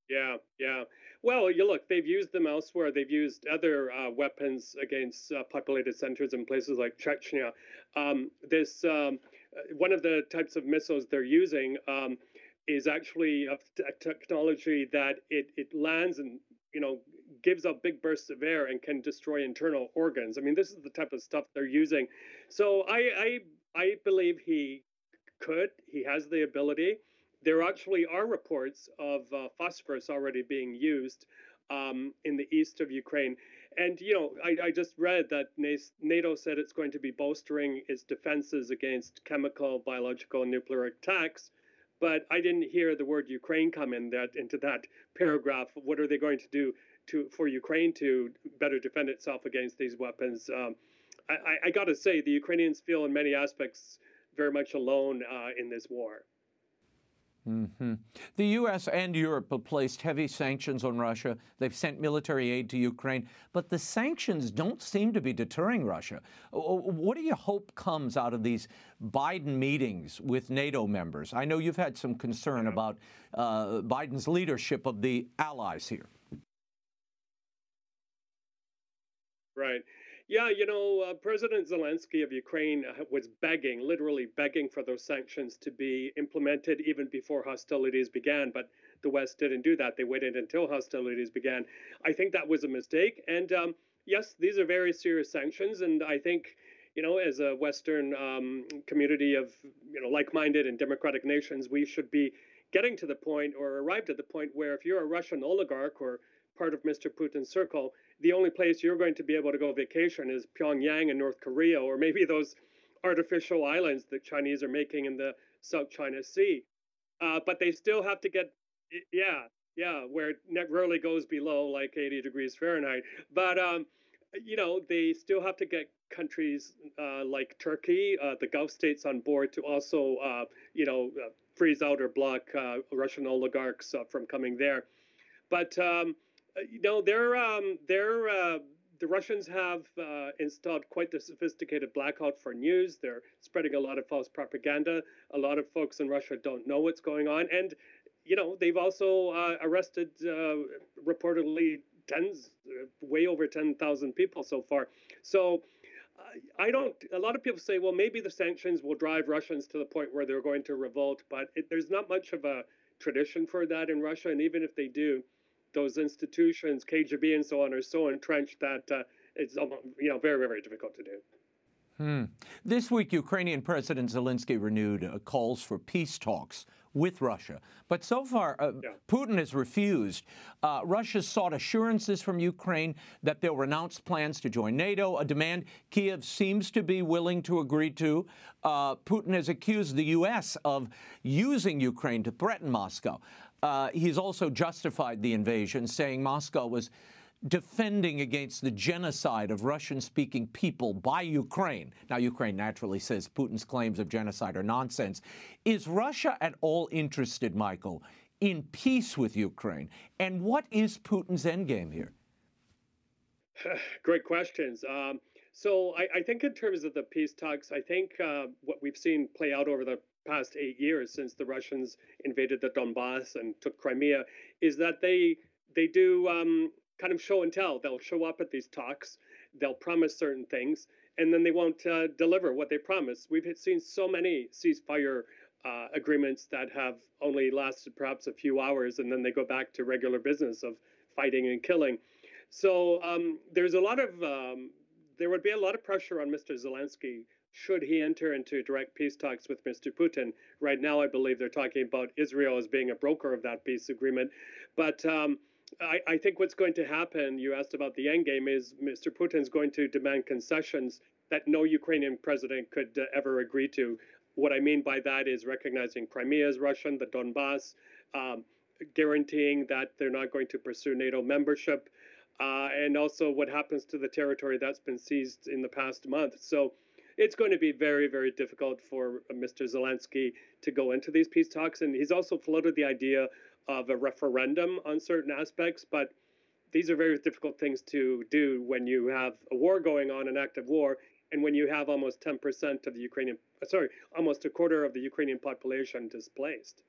[SPEAKER 4] Yeah, yeah. Well, you look, they've used them elsewhere. They've used other uh, weapons against uh, populated centers in places like Chechnya. Um, this um, uh, one of the types of missiles they're using um, is actually a, technology that it, it lands and you know gives out big bursts of air and can destroy internal organs. I mean, this is the type of stuff they're using. So I I, I believe he could. He has the ability there actually are reports of uh, phosphorus already being used um, in the east of Ukraine. And, you know, I, I, just read that NATO said it's going to be bolstering its defenses against chemical, biological, and nuclear attacks. But I didn't hear the word Ukraine come in that into that paragraph. What are they going to do to for Ukraine to better defend itself against these weapons? Um, I, I got to say, the Ukrainians feel in many aspects very much alone uh, in this war.
[SPEAKER 1] Mm-hmm. The U.S. and Europe have placed heavy sanctions on Russia. They've sent military aid to Ukraine, but the sanctions don't seem to be deterring Russia. What do you hope comes out of these Biden meetings with NATO members? I know you've had some concern about uh, Biden's leadership of the allies here.
[SPEAKER 4] Right. Yeah, you know, uh, President Zelensky of Ukraine uh, was begging, literally begging for those sanctions to be implemented even before hostilities began. But the West didn't do that. They waited until hostilities began. I think that was a mistake. And um, yes, these are very serious sanctions. And I think, you know, as a Western um, community of, you know, like minded and democratic nations, we should be getting to the point or arrived at the point where if you're a Russian oligarch or part of Mr. Putin's circle, the only place you're going to be able to go vacation is Pyongyang in North Korea, or maybe those artificial islands that Chinese are making in the South China Sea. Uh, but they still have to get, yeah, yeah, where it rarely goes below like 80 degrees Fahrenheit. But, um, you know, they still have to get countries uh, like Turkey, uh, the Gulf states on board to also, uh, you know, uh, freeze out or block uh, Russian oligarchs from coming there. But, um, uh, you know, they're um, they're uh, the Russians have uh, installed quite the sophisticated blackout for news. They're spreading a lot of false propaganda. A lot of folks in Russia don't know what's going on, and you know they've also uh, arrested uh, reportedly tens, uh, way over ten thousand people so far. So. I don't. A lot of people say, well, maybe the sanctions will drive Russians to the point where they're going to revolt, but it, there's not much of a tradition for that in Russia. And even if they do, those institutions, KGB and so on, are so entrenched that uh, it's you know very very difficult to do.
[SPEAKER 1] Hmm. This week, Ukrainian President Zelensky renewed uh, calls for peace talks with Russia. But so far, uh, yeah. Putin has refused. Uh, Russia sought assurances from Ukraine that they'll renounce plans to join NATO, a demand Kiev seems to be willing to agree to. Uh, Putin has accused the U.S. of using Ukraine to threaten Moscow. Uh, he's also justified the invasion, saying Moscow was defending against the genocide of Russian speaking people by Ukraine. Now, Ukraine naturally says Putin's claims of genocide are nonsense. Is Russia at all interested, Michael, in peace with Ukraine? And what is Putin's endgame here?
[SPEAKER 4] Great questions. Um, so, I, I, think in terms of the peace talks, I think uh, what we've seen play out over the past eight years since the Russians invaded the Donbass and took Crimea is that they they do um, kind of show and tell. They'll show up at these talks, they'll promise certain things, and then they won't uh, deliver what they promise. We've seen so many ceasefire uh, agreements that have only lasted perhaps a few hours, and then they go back to regular business of fighting and killing. So um, there's a lot of um, there would be a lot of pressure on Mr. Zelensky should he enter into direct peace talks with Mr. Putin. Right now, I believe they're talking about Israel as being a broker of that peace agreement. But um, I, I, think what's going to happen, you asked about the end game, is Mr. Putin's going to demand concessions that no Ukrainian president could uh, ever agree to. What I mean by that is recognizing Crimea as Russian, the Donbass, um, guaranteeing that they're not going to pursue NATO membership, uh, and also what happens to the territory that's been seized in the past month. So it's going to be very, very difficult for uh, Mr. Zelensky to go into these peace talks. And he's also floated the idea of a referendum on certain aspects, but these are very difficult things to do when you have a war going on, an active war, and when you have almost 10% of the Ukrainian, sorry, almost a quarter of the Ukrainian population displaced.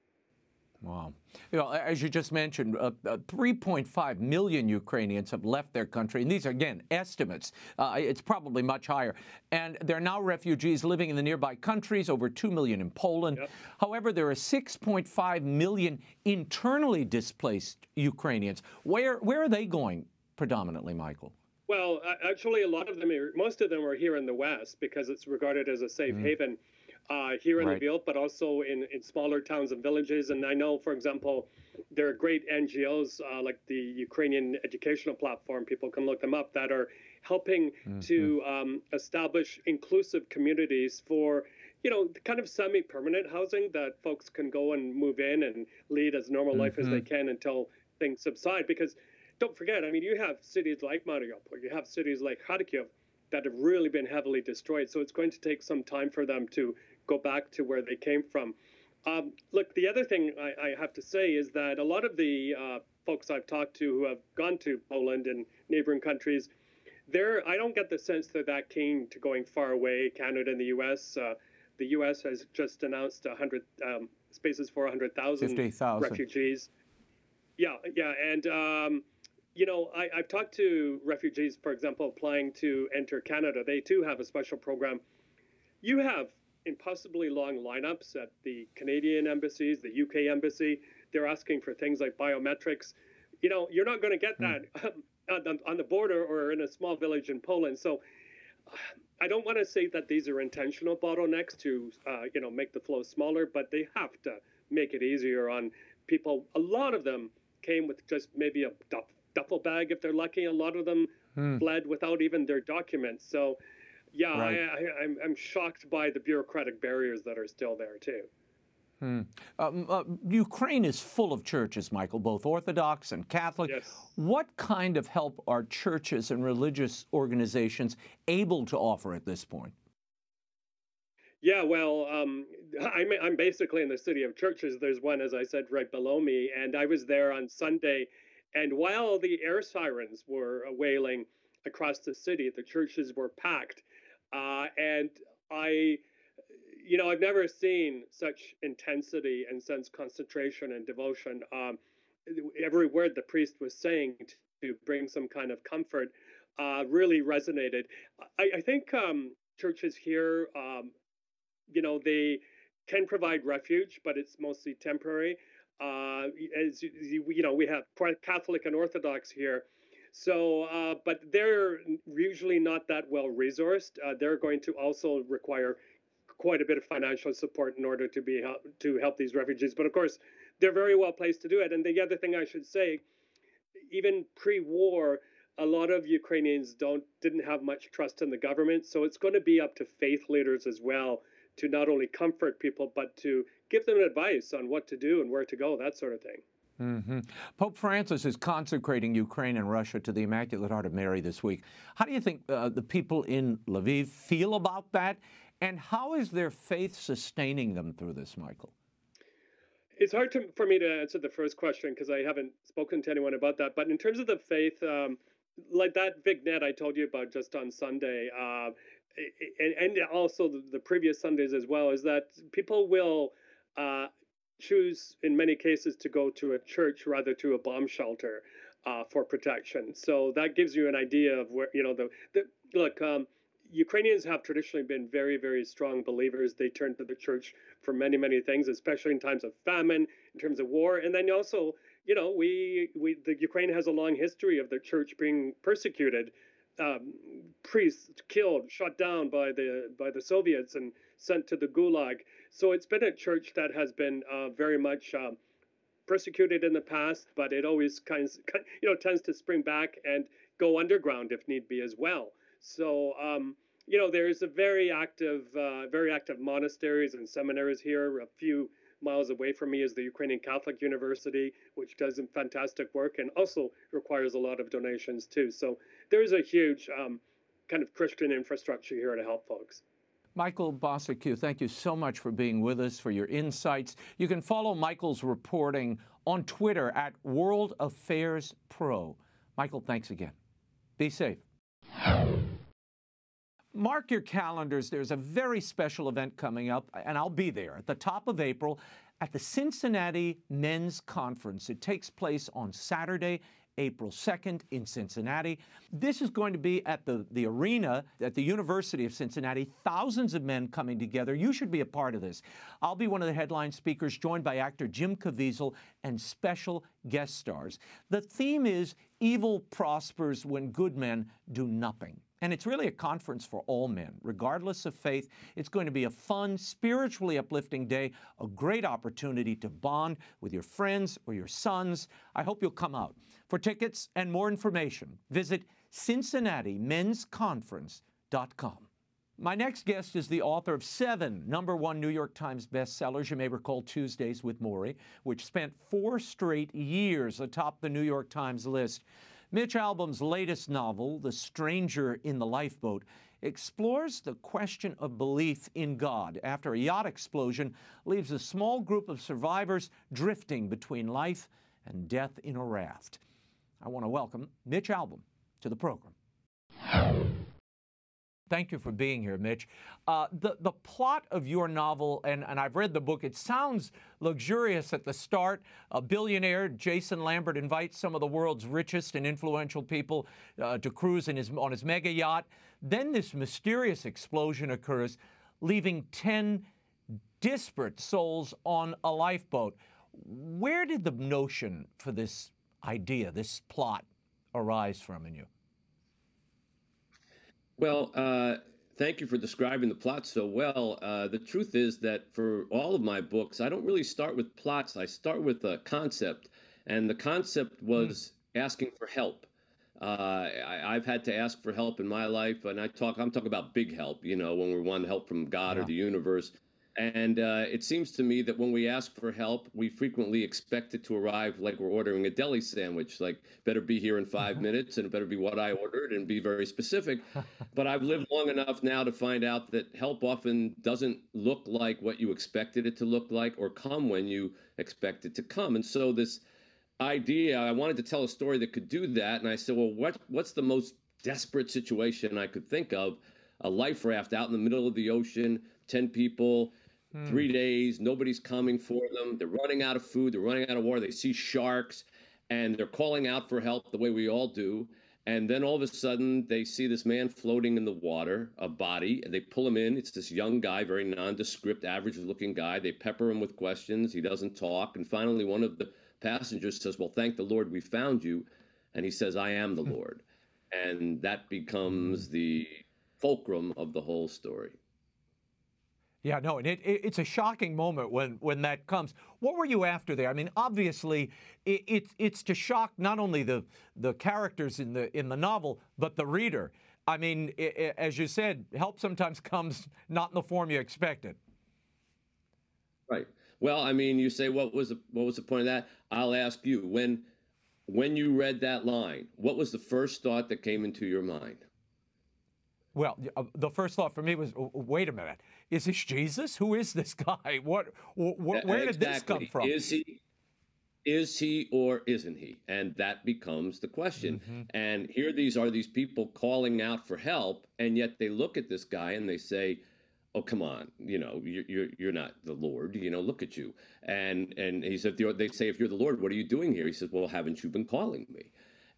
[SPEAKER 1] Wow. You know, as you just mentioned, uh, uh, 3.5 million Ukrainians have left their country, and these are, again, estimates. Uh, it's probably much higher. And there are now refugees living in the nearby countries, over 2 million in Poland. Yep. However, there are 6.5 million internally displaced Ukrainians. Where, where are they going predominantly, Michael?
[SPEAKER 4] Well, actually, a lot of them, are, most of them are here in the West because it's regarded as a safe mm. haven uh, here in right. Lviv, but also in, in smaller towns and villages. And I know, for example, there are great NGOs uh, like the Ukrainian Educational Platform, people can look them up, that are helping mm-hmm. to um, establish inclusive communities for you know, kind of semi-permanent housing that folks can go and move in and lead as normal mm-hmm. life as they mm-hmm. can until things subside. Because don't forget, I mean, you have cities like Mariupol, you have cities like Kharkiv that have really been heavily destroyed. So it's going to take some time for them to go back to where they came from. Um, look, the other thing I, I, have to say is that a lot of the uh, folks I've talked to who have gone to Poland and neighboring countries, they're, I don't get the sense they're that keen to going far away, Canada and the U.S. Uh, the U.S. has just announced 100 um, spaces for 100,000 refugees. Yeah, yeah, and um, you know, I, have talked to refugees, for example, applying to enter Canada. They too have a special program. You have impossibly long lineups at the Canadian embassies, the UK embassy. They're asking for things like biometrics. You know, you're not going to get that mm. on the border or in a small village in Poland. So I don't want to say that these are intentional bottlenecks to, uh, you know, make the flow smaller, but they have to make it easier on people. A lot of them came with just maybe a duffel bag if they're lucky. A lot of them mm. fled without even their documents. So yeah, right. I, am I'm, I'm shocked by the bureaucratic barriers that are still there too.
[SPEAKER 1] Hmm. Um, uh, Ukraine is full of churches, Michael, both Orthodox and Catholic.
[SPEAKER 4] Yes.
[SPEAKER 1] What kind of help are churches and religious organizations able to offer at this point?
[SPEAKER 4] Yeah, well, um, I'm, I'm basically in the city of churches. There's one, as I said, right below me. And I was there on Sunday. And while the air sirens were wailing across the city, the churches were packed. Uh, and I, you know, I've never seen such intensity and sense concentration and devotion. Um, every word the priest was saying to bring some kind of comfort uh, really resonated. I, I think um, churches here, um, you know, they can provide refuge, but it's mostly temporary. Uh, as you, you know, we have Catholic and Orthodox here so, uh, but they're usually not that well resourced. Uh, they're going to also require quite a bit of financial support in order to be help, to help these refugees. But of course, they're very well placed to do it. And the other thing I should say, even pre-war, a lot of Ukrainians don't didn't have much trust in the government. So it's going to be up to faith leaders as well to not only comfort people but to give them advice on what to do and where to go, that sort of thing.
[SPEAKER 1] Mm-hmm. Pope Francis is consecrating Ukraine and Russia to the Immaculate Heart of Mary this week. How do you think uh, the people in Lviv feel about that? And how is their faith sustaining them through this, Michael?
[SPEAKER 4] It's hard to, for me to answer the first question because I haven't spoken to anyone about that. But in terms of the faith, um, like that vignette I told you about just on Sunday, uh, and, and, also the, previous Sundays as well, is that people will uh, choose in many cases to go to a church rather to a bomb shelter uh, for protection. So that gives you an idea of where you know the, the look. Um, Ukrainians have traditionally been very, very strong believers. They turn to the church for many, many things, especially in times of famine, in terms of war, and then also, you know, we we the Ukraine has a long history of the church being persecuted, um, priests killed, shot down by the by the Soviets, and sent to the Gulag. So it's been a church that has been uh, very much um, persecuted in the past, but it always kind of, you know tends to spring back and go underground if need be as well. So um, you know there's a very active, uh, very active monasteries and seminaries here. A few miles away from me is the Ukrainian Catholic University, which does fantastic work and also requires a lot of donations too. So there is a huge um, kind of Christian infrastructure here to help folks.
[SPEAKER 1] Michael Bociurkiw, thank you so much for being with us, for your insights. You can follow Michael's reporting on Twitter at World Affairs Pro. Michael, thanks again. Be safe. Mark your calendars. There's a very special event coming up, and I'll be there at the top of April at the Cincinnati Men's Conference. It takes place on Saturday, April 2nd in Cincinnati. This is going to be at the, the arena at the University of Cincinnati. Thousands of men coming together. You should be a part of this. I'll be one of the headline speakers, joined by actor Jim Caviezel and special guest stars. The theme is Evil prospers when good men do nothing. And it's really a conference for all men, regardless of faith. It's going to be a fun, spiritually uplifting day, a great opportunity to bond with your friends or your sons. I hope you'll come out. For tickets and more information, visit CincinnatiMen'sConference.com. My next guest is the author of seven number one New York Times bestsellers. You may recall Tuesdays with Morrie, which spent four straight years atop the New York Times list. Mitch Albom's latest novel, The Stranger in the Lifeboat, explores the question of belief in God after a yacht explosion leaves a small group of survivors drifting between life and death in a raft. I want to welcome Mitch Albom to the program. Thank you for being here, Mitch. Uh, the, the plot of your novel, and, and I've read the book, it sounds luxurious at the start. A billionaire, Jason Lambert, invites some of the world's richest and influential people uh, to cruise his, on his mega yacht. Then this mysterious explosion occurs, leaving 10 disparate souls on a lifeboat. Where did the notion for this idea, this plot, arise from in you?
[SPEAKER 5] Well, uh, thank you for describing the plot so well. Uh, the truth is that for all of my books, I don't really start with plots. I start with a concept, and the concept hmm. was mm. asking for help. Uh, I, have had to ask for help in my life, and I talk. I'm talking about big help. You know, when we want help from God yeah. or the universe. And uh, it seems to me that when we ask for help, we frequently expect it to arrive like we're ordering a deli sandwich. Like, better be here in 5 mm-hmm. minutes, and it better be what I ordered, and be very specific. but I've lived long enough now to find out that help often doesn't look like what you expected it to look like, or come when you expect it to come. And so this idea, I wanted to tell a story that could do that, and I said, well, what what's the most desperate situation I could think of? A life raft out in the middle of the ocean, ten people Hmm. Three days, nobody's coming for them. They're running out of food. They're running out of water. They see sharks and they're calling out for help the way we all do. And then all of a sudden, they see this man floating in the water, a body, and they pull him in. It's this young guy, very nondescript, average looking guy. They pepper him with questions. He doesn't talk. And finally, one of the passengers says, Well, thank the Lord we found you. And he says, I am the hmm. Lord. And that becomes the fulcrum of the whole story.
[SPEAKER 1] Yeah, no, and it, it, it's a shocking moment when, when that comes. What were you after there? I mean, obviously, it, it, it's to shock not only the, the characters in the, in the novel, but the reader. I mean, as you said, help sometimes comes not in the form you expected.
[SPEAKER 5] Right. Well, I mean, you say what was the, what was the point of that? I'll ask you when when you read that line, what was the first thought that came into your mind?
[SPEAKER 1] Well, uh, the first thought for me was, wait a minute, is this Jesus? Who is this guy? What, wh- where did this come from?
[SPEAKER 5] Is he, is he or isn't he? And that becomes the question. Mm-hmm. And here these are these people calling out for help, and yet they look at this guy and they say, "Oh, come on, you know, you're you're, you're not the Lord. You know, look at you." And and he said, "They say, if you're the Lord, what are you doing here?" He says, "Well, haven't you been calling me?"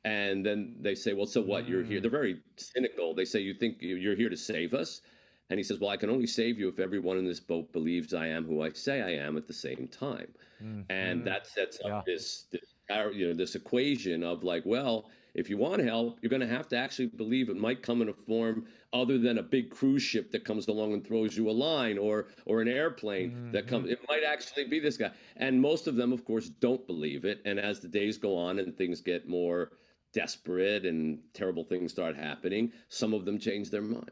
[SPEAKER 5] And then they say, well, so what? You're here. Mm. They're very cynical. They say, you think you're here to save us? And he says, well, I can only save you if everyone in this boat believes I am who I say I am at the same time. Mm-hmm. And that sets up yeah. this, this, you know, this equation of like, well, if you want help, you're going to have to actually believe it might come in a form other than a big cruise ship that comes along and throws you a line or or an airplane mm-hmm. that comes. It might actually be this guy. And most of them, of course, don't believe it. And as the days go on and things get more desperate and terrible things start happening, some of them change their mind.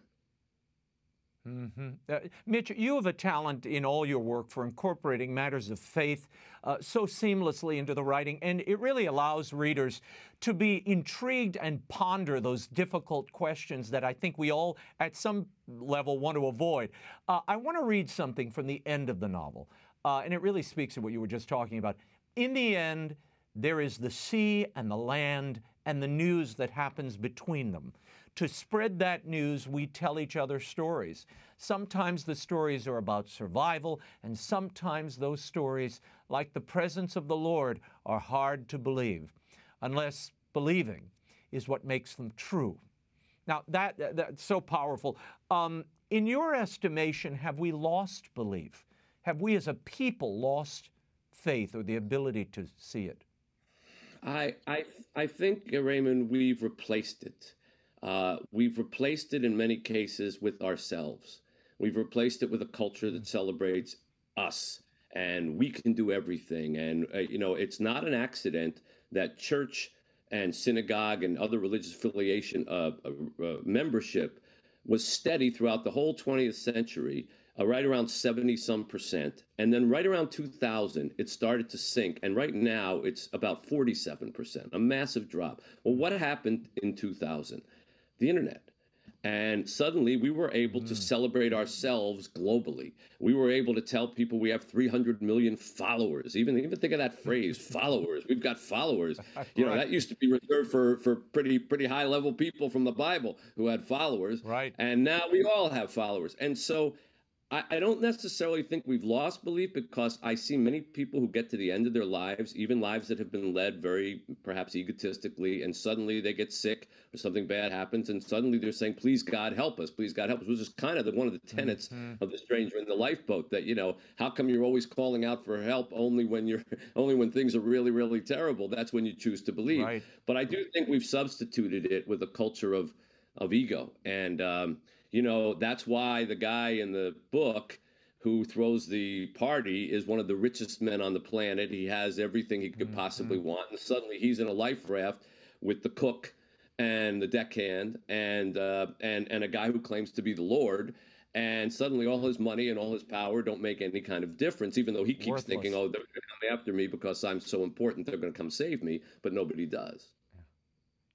[SPEAKER 1] Mm-hmm. Uh, Mitch, you have a talent in all your work for incorporating matters of faith uh, so seamlessly into the writing, and it really allows readers to be intrigued and ponder those difficult questions that I think we all, at some level, want to avoid. Uh, I want to read something from the end of the novel, uh, and it really speaks to what you were just talking about. In the end, there is the sea and the land and the news that happens between them. To spread that news, we tell each other stories. Sometimes the stories are about survival, and sometimes those stories, like the presence of the Lord, are hard to believe, unless believing is what makes them true. Now, that, that's so powerful. Um, in your estimation, have we lost belief? Have we as a people lost faith or the ability to see it?
[SPEAKER 5] I, I, I think, Raymond, we've replaced it. Uh, we've replaced it in many cases with ourselves. We've replaced it with a culture that celebrates us and we can do everything. And, uh, you know, it's not an accident that church and synagogue and other religious affiliation uh, uh, uh membership was steady throughout the whole 20th century, uh, right around 70 some percent. And then right around 2000, it started to sink. And right now, it's about 47 percent, a massive drop. Well, what happened in 2000? The internet. And suddenly we were able mm. to celebrate ourselves globally. We were able to tell people we have 300 million followers. Even even think of that phrase, followers. We've got followers. You know, right. that used to be reserved for for pretty pretty high level people from the Bible who had followers.
[SPEAKER 1] Right.
[SPEAKER 5] And now we all have followers. And so I, I don't necessarily think we've lost belief because I see many people who get to the end of their lives, even lives that have been led very perhaps egotistically, and suddenly they get sick or something bad happens, and suddenly they're saying, "Please God help us, please God help us," which is kind of the, one of the tenets mm-hmm. of the stranger in the lifeboat. That you know, how come you're always calling out for help only when you're only when things are really really terrible? That's when you choose to believe.
[SPEAKER 1] Right.
[SPEAKER 5] But I do think we've substituted it with a culture of of ego and. Um, you know, that's why the guy in the book who throws the party is one of the richest men on the planet. He has everything he could mm-hmm. possibly want. And suddenly he's in a life raft with the cook and the deckhand and uh, and and a guy who claims to be the Lord. And suddenly all his money and all his power don't make any kind of difference, even though he keeps Worthless. thinking, oh, they're going to come after me because I'm so important. They're going to come save me, but nobody does.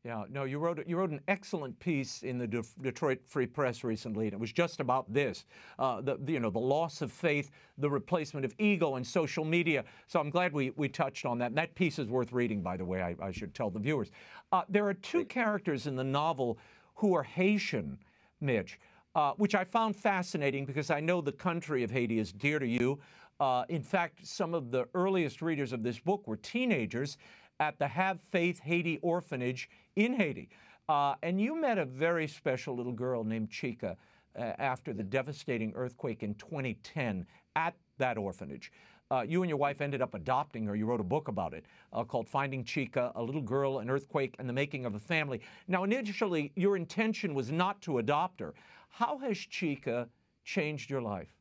[SPEAKER 1] Yeah, no, you wrote you wrote an excellent piece in the De- Detroit Free Press recently, and it was just about this: uh, the, you know the loss of faith, the replacement of ego, and social media. So I'm glad we we touched on that. And that piece is worth reading, by the way. I, I should tell the viewers. Uh, there are two characters in the novel who are Haitian, Mitch, uh, which I found fascinating because I know the country of Haiti is dear to you. Uh, in fact, some of the earliest readers of this book were teenagers at the Have Faith Haiti Orphanage in Haiti. Uh, and you met a very special little girl named Chica uh, after the devastating earthquake in 2010 at that orphanage. Uh, you and your wife ended up adopting her. You wrote a book about it uh, called Finding Chica, A Little Girl, an Earthquake, and the Making of a Family. Now, initially, your intention was not to adopt her. How has Chica changed your life?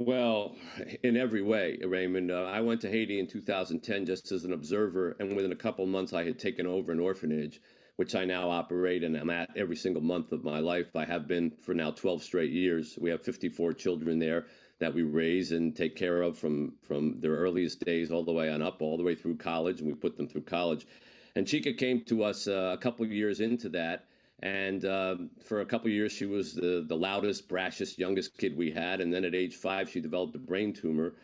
[SPEAKER 5] Well, in every way, Raymond. Uh, I went to Haiti in 2010 just as an observer, and within a couple months, I had taken over an orphanage, which I now operate and I'm at every single month of my life. I have been for now 12 straight years. We have 54 children there that we raise and take care of from from their earliest days all the way on up, all the way through college, and we put them through college. And Chica came to us uh, a couple years into that and um, for a couple years, she was the, the loudest, brashest, youngest kid we had. And then at age five, she developed a brain tumor.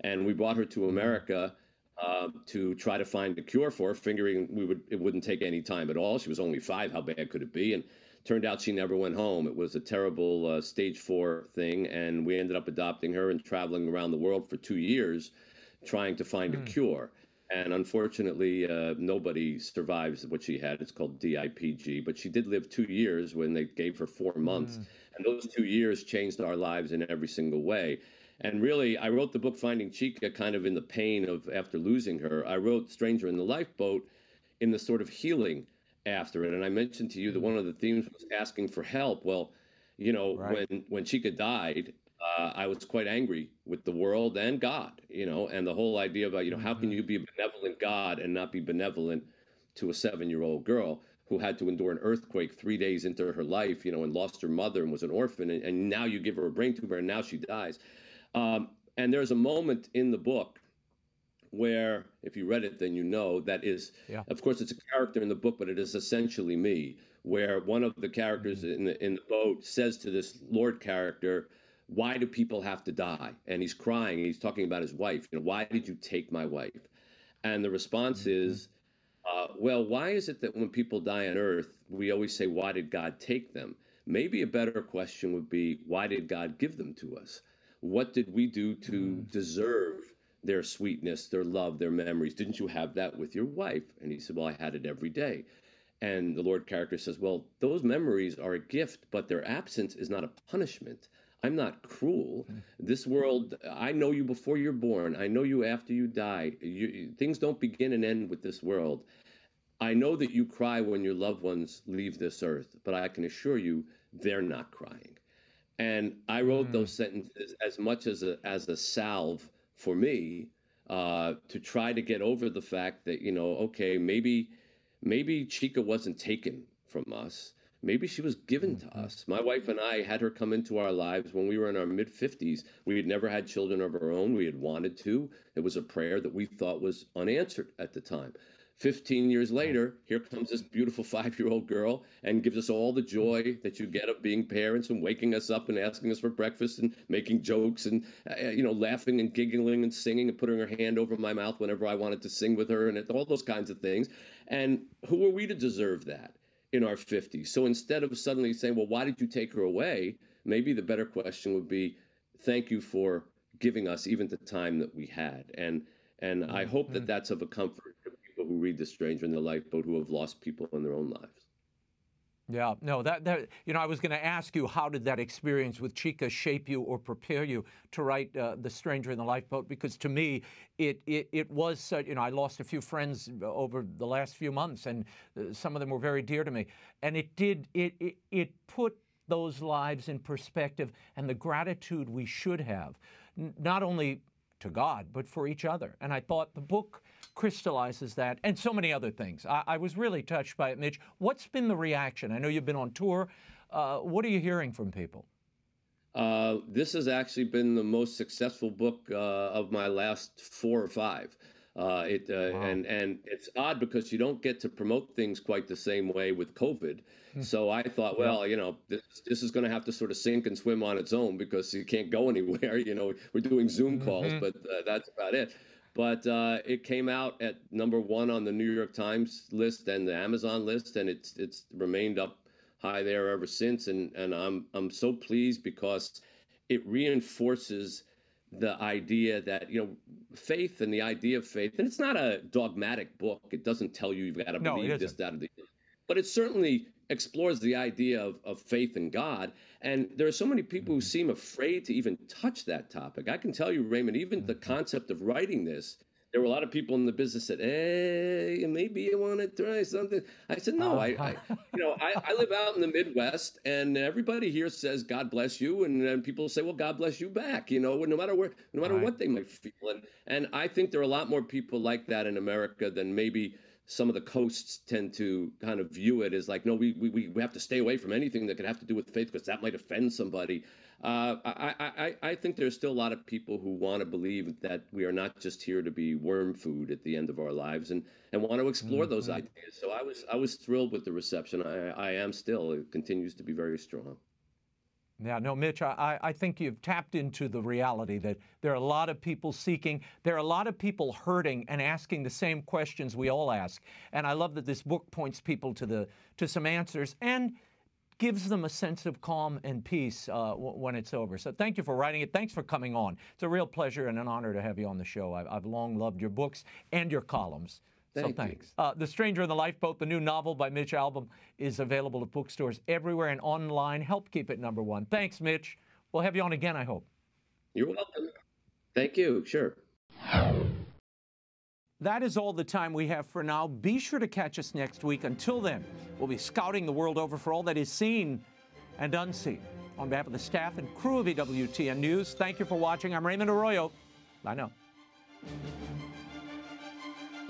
[SPEAKER 5] And we brought her to mm-hmm. America uh, to try to find a cure for her, figuring we would it wouldn't take any time at all. She was only five. How bad could it be? And turned out she never went home. It was a terrible uh, stage four thing. And we ended up adopting her and traveling around the world for two years trying to find mm. a cure and unfortunately, uh, nobody survives what she had. It's called DIPG, but she did live two years when they gave her four months, mm. and those two years changed our lives in every single way. And really, I wrote the book Finding Chica kind of in the pain of after losing her. I wrote Stranger in the Lifeboat in the sort of healing after it. And I mentioned to you that one of the themes was asking for help. Well, you know, right. when when Chica died, uh, I was quite angry with the world and God, you know, and the whole idea about, you know, how can mm-hmm. you be a benevolent God and not be benevolent to a seven year old girl who had to endure an earthquake three days into her life, you know, and lost her mother and was an orphan, and, and now you give her a brain tumor and now she dies. Um, and there's a moment in the book where, if you read it, then you know that is,
[SPEAKER 1] Yeah.
[SPEAKER 5] of course, it's a character in the book, but it is essentially me. Where one of the characters in the in the boat says to this Lord character, "Why do people have to die?" And he's crying. And he's talking about his wife. You know, why did you take my wife? And the response is, uh, well, why is it that when people die on earth, we always say, why did God take them? Maybe a better question would be, why did God give them to us? What did we do to deserve their sweetness, their love, their memories? Didn't you have that with your wife? And he said, well, I had it every day. And the Lord character says, well, those memories are a gift, but their absence is not a punishment. I'm not cruel. This world, I know you before you're born. I know you after you die. You, things don't begin and end with this world. I know that you cry when your loved ones leave this earth, but I can assure you they're not crying. And I wrote those sentences as much as a, as a salve for me uh, to try to get over the fact that, you know, okay, maybe maybe Chica wasn't taken from us. Maybe she was given to mm-hmm. us. My wife and I had her come into our lives when we were in our mid 50s. We had never had children of our own. We had wanted to. It was a prayer that we thought was unanswered at the time. 15 years later, here comes this beautiful five year old girl and gives us all the joy mm-hmm. that you get of being parents and waking us up and asking us for breakfast and making jokes and, uh, uh, you know, laughing and giggling and singing and putting her hand over my mouth whenever I wanted to sing with her and all those kinds of things. And who are we to deserve that in our 50s? So instead of suddenly saying, well, why did you take her away? Maybe the better question would be, thank you for giving us even the time that we had. And and I hope that mm-hmm. that's of a comfort to people who read The Stranger in the Lifeboat who have lost people in their own lives.
[SPEAKER 1] Yeah, no, that, that you know, I was going to ask you, how did that experience with Chica shape you or prepare you to write uh, The Stranger in the Lifeboat? Because to me, it it, it was, such, you know, I lost a few friends over the last few months, and uh, some of them were very dear to me, and it did it it, it put those lives in perspective and the gratitude we should have, n- not only to God, but for each other. And I thought the book crystallizes that and so many other things. I, I was really touched by it, Mitch. What's been the reaction? I know you've been on tour. Uh, what are you hearing from people?
[SPEAKER 5] Uh, this has actually been the most successful book uh, of my last four or five. Uh, it uh, and and it's odd because you don't get to promote things quite the same way with COVID. So I thought, well, you know, this, this is going to have to sort of sink and swim on its own because you can't go anywhere. You know, we're doing Zoom calls, but uh, that's about it. But uh, it came out at number one on the New York Times list and the Amazon list, and it's it's remained up high there ever since. And and I'm I'm so pleased because it reinforces the idea that you know faith and the idea of faith, and it's not a dogmatic book. It doesn't tell you you've got to
[SPEAKER 1] No,
[SPEAKER 5] believe this, that, or the but it certainly explores the idea of, of faith in God. And there are so many people who
[SPEAKER 1] Mm-hmm.
[SPEAKER 5] seem afraid to even touch that topic. I can tell you, Raymond, even the
[SPEAKER 1] Mm-hmm.
[SPEAKER 5] concept of writing this, there were a lot of people in the business that, hey, maybe you want to try something. I said, no, I, I you know, I, I live out in the Midwest, and everybody here says God bless you, and then people say, well, God bless you back. You know, no matter where, no matter
[SPEAKER 1] Right.
[SPEAKER 5] what they might feel, and and I think there are a lot more people like that in America than maybe some of the coasts tend to kind of view it as like, no, we we, we have to stay away from anything that could have to do with faith because that might offend somebody. Uh, I, I, I I think there's still a lot of people who want to believe that we are not just here to be worm food at the end of our lives and, and want to explore those ideas. So I was I was thrilled with the reception. I, I am still. It continues to be very strong.
[SPEAKER 1] Yeah, no, Mitch, I, I think you've tapped into the reality that there are a lot of people seeking, there are a lot of people hurting and asking the same questions we all ask. And I love that this book points people to the to some answers and gives them a sense of calm and peace uh, w- when it's over. So thank you for writing it. Thanks for coming on. It's a real pleasure and an honor to have you on the show. I've, I've long loved your books and your columns.
[SPEAKER 5] Thank
[SPEAKER 1] so
[SPEAKER 5] you.
[SPEAKER 1] thanks. Uh, the Stranger in the Lifeboat, the new novel by Mitch Albom, is available at bookstores everywhere and online. Help keep it number one. Thanks, Mitch. We'll have you on again, I hope.
[SPEAKER 5] You're welcome. Thank you. Sure.
[SPEAKER 1] That is all the time we have for now. Be sure to catch us next week. Until then, we'll be scouting the world over for all that is seen and unseen. On behalf of the staff and crew of EWTN News, thank you for watching. I'm Raymond Arroyo. Bye now.